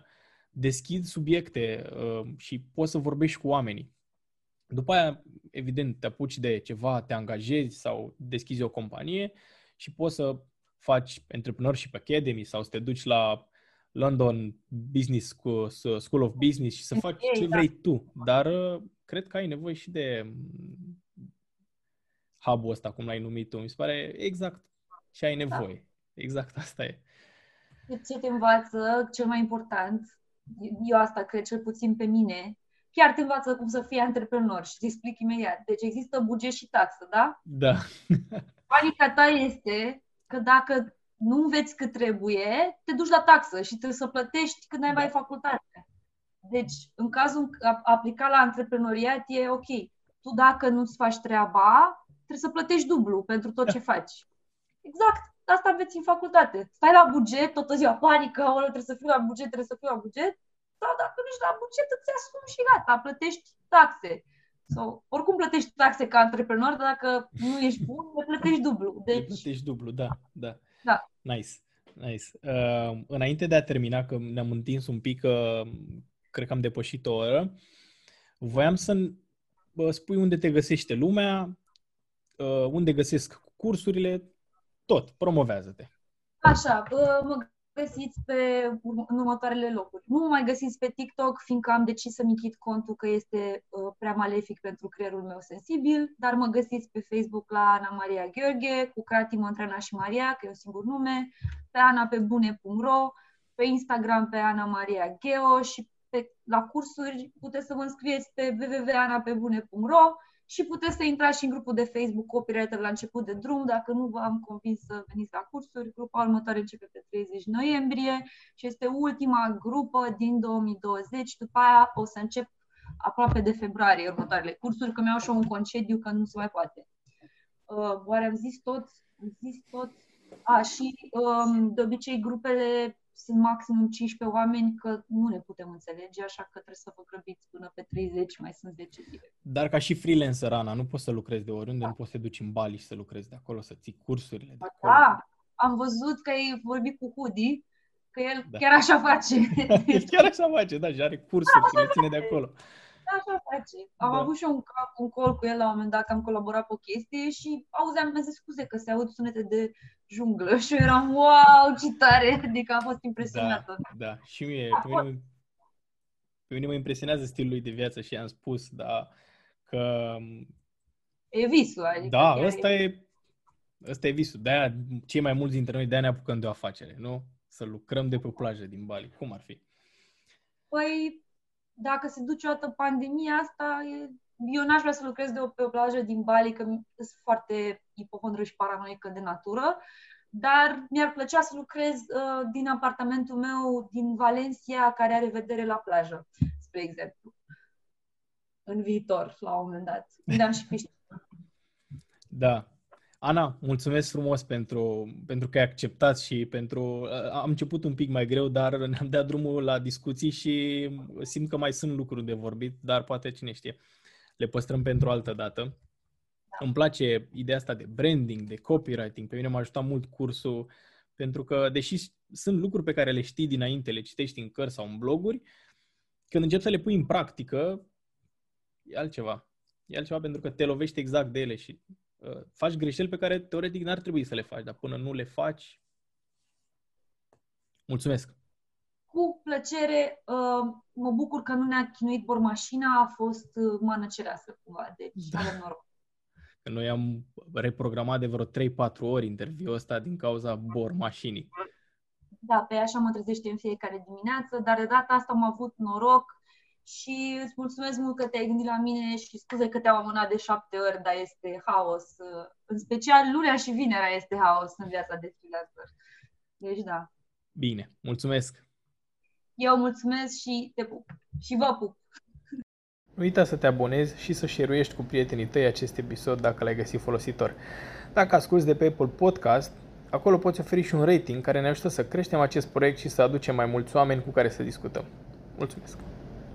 deschid subiecte uh, și poți să vorbești cu oamenii. După aia, evident, te apuci de ceva, te angajezi sau deschizi o companie și poți să faci Entrepreneurship Academy sau să te duci la London Business School of Business și să faci ce vrei tu. Dar uh, cred că ai nevoie și de mm, hub-ul ăsta, cum l-ai numit tu. Mi se pare exact ce ai nevoie. Da. Exact asta e. Ce te învață, cel mai important, eu asta cred cel puțin pe mine, chiar te învață cum să fii antreprenor și te explic imediat. Deci există buget și taxă, da? Da. Panica ta este că dacă nu înveți cât trebuie, te duci la taxă și trebuie să plătești când ai da. mai facultate. Deci, în cazul aplicat la antreprenoriat, e ok. Tu dacă nu-ți faci treaba, trebuie să plătești dublu pentru tot da. ce faci. Exact asta aveți în facultate. Stai la buget, toată ziua panică, o, trebuie să fiu la buget, trebuie să fiu la buget. Sau dacă nu ești la buget, îți asumi și gata, plătești taxe. Sau, oricum plătești taxe ca antreprenor, dar dacă nu ești bun, le plătești dublu. Deci... Le plătești dublu, da, da. Da. Nice, nice. Uh, înainte de a termina, că ne-am întins un pic, uh, cred că am depășit o oră, voiam să uh, spui unde te găsește lumea, uh, unde găsesc cursurile, tot, promovează-te. Așa, mă găsiți pe în următoarele locuri. Nu mă mai găsiți pe TikTok, fiindcă am decis să-mi închid contul că este uh, prea malefic pentru creierul meu sensibil, dar mă găsiți pe Facebook la Ana Maria Gheorghe, cu Crati Montrana și Maria, că e un singur nume, pe anapebune.ro, pe Instagram pe Ana Maria Geo și pe, la cursuri puteți să vă înscrieți pe www.anapebune.ro și puteți să intrați și în grupul de Facebook Copywriter la început de drum, dacă nu v-am convins să veniți la cursuri. Grupa următoare începe pe 30 noiembrie și este ultima grupă din 2020. După aia o să încep aproape de februarie următoarele cursuri, că mi-au și un concediu, că nu se mai poate. Uh, oare am zis tot? Am zis tot? A, și um, de obicei grupele sunt maximum 15 oameni, că nu ne putem înțelege, așa că trebuie să vă grăbiți până pe 30, mai sunt 10 zile. Dar ca și freelancer, Ana, nu poți să lucrezi de oriunde, da. nu poți să te duci în Bali și să lucrezi de acolo, să ții cursurile de acolo. Da, am văzut că ai vorbit cu Hudi, că el da. chiar așa face. chiar așa face, da, și are cursuri și le ține de acolo așa face. Am da. avut și eu un, un call cu el la un moment dat, că am colaborat pe o chestie și auzeam, mi zis scuze că se aud sunete de junglă și eu eram, wow, ce tare, adică am fost impresionată. Da, da. și mie, pe mine, pe mine mă impresionează stilul lui de viață și am spus, da, că... E visul, adică... Da, ăsta e... e... Ăsta e visul. De-aia, cei mai mulți dintre noi, de-aia ne apucăm de o afacere, nu? Să lucrăm de pe plajă din Bali. Cum ar fi? Păi, dacă se duce o dată pandemia asta, eu n-aș vrea să lucrez de o, pe o plajă din Bali, că sunt foarte ipohondră și paranoică de natură, dar mi-ar plăcea să lucrez uh, din apartamentul meu din Valencia, care are vedere la plajă, spre exemplu. În viitor, la un moment dat. Unde am și piscină. Da, Ana, mulțumesc frumos pentru, pentru că ai acceptat și pentru... Am început un pic mai greu, dar ne-am dat drumul la discuții și simt că mai sunt lucruri de vorbit, dar poate cine știe, le păstrăm pentru o altă dată. Da. Îmi place ideea asta de branding, de copywriting. Pe mine m-a ajutat mult cursul pentru că, deși sunt lucruri pe care le știi dinainte, le citești în cărți sau în bloguri, când începi să le pui în practică, e altceva. E altceva pentru că te lovești exact de ele și Uh, faci greșeli pe care teoretic n-ar trebui să le faci, dar până nu le faci, mulțumesc! Cu plăcere, uh, mă bucur că nu ne-a chinuit bormașina, a fost uh, mană cereasă cumva, deci da. avem noroc. Noi am reprogramat de vreo 3-4 ori interviul ăsta din cauza bormașinii. Da, pe așa mă trezește în fiecare dimineață, dar de data asta am avut noroc și îți mulțumesc mult că te-ai gândit la mine și scuze că te-am amânat de șapte ori, dar este haos. În special lunea și vinerea este haos în viața de freelancer. Deci da. Bine, mulțumesc! Eu mulțumesc și te pup. Și vă pup! Nu uita să te abonezi și să share cu prietenii tăi acest episod dacă l-ai găsit folositor. Dacă asculti de pe Apple Podcast, acolo poți oferi și un rating care ne ajută să creștem acest proiect și să aducem mai mulți oameni cu care să discutăm. Mulțumesc!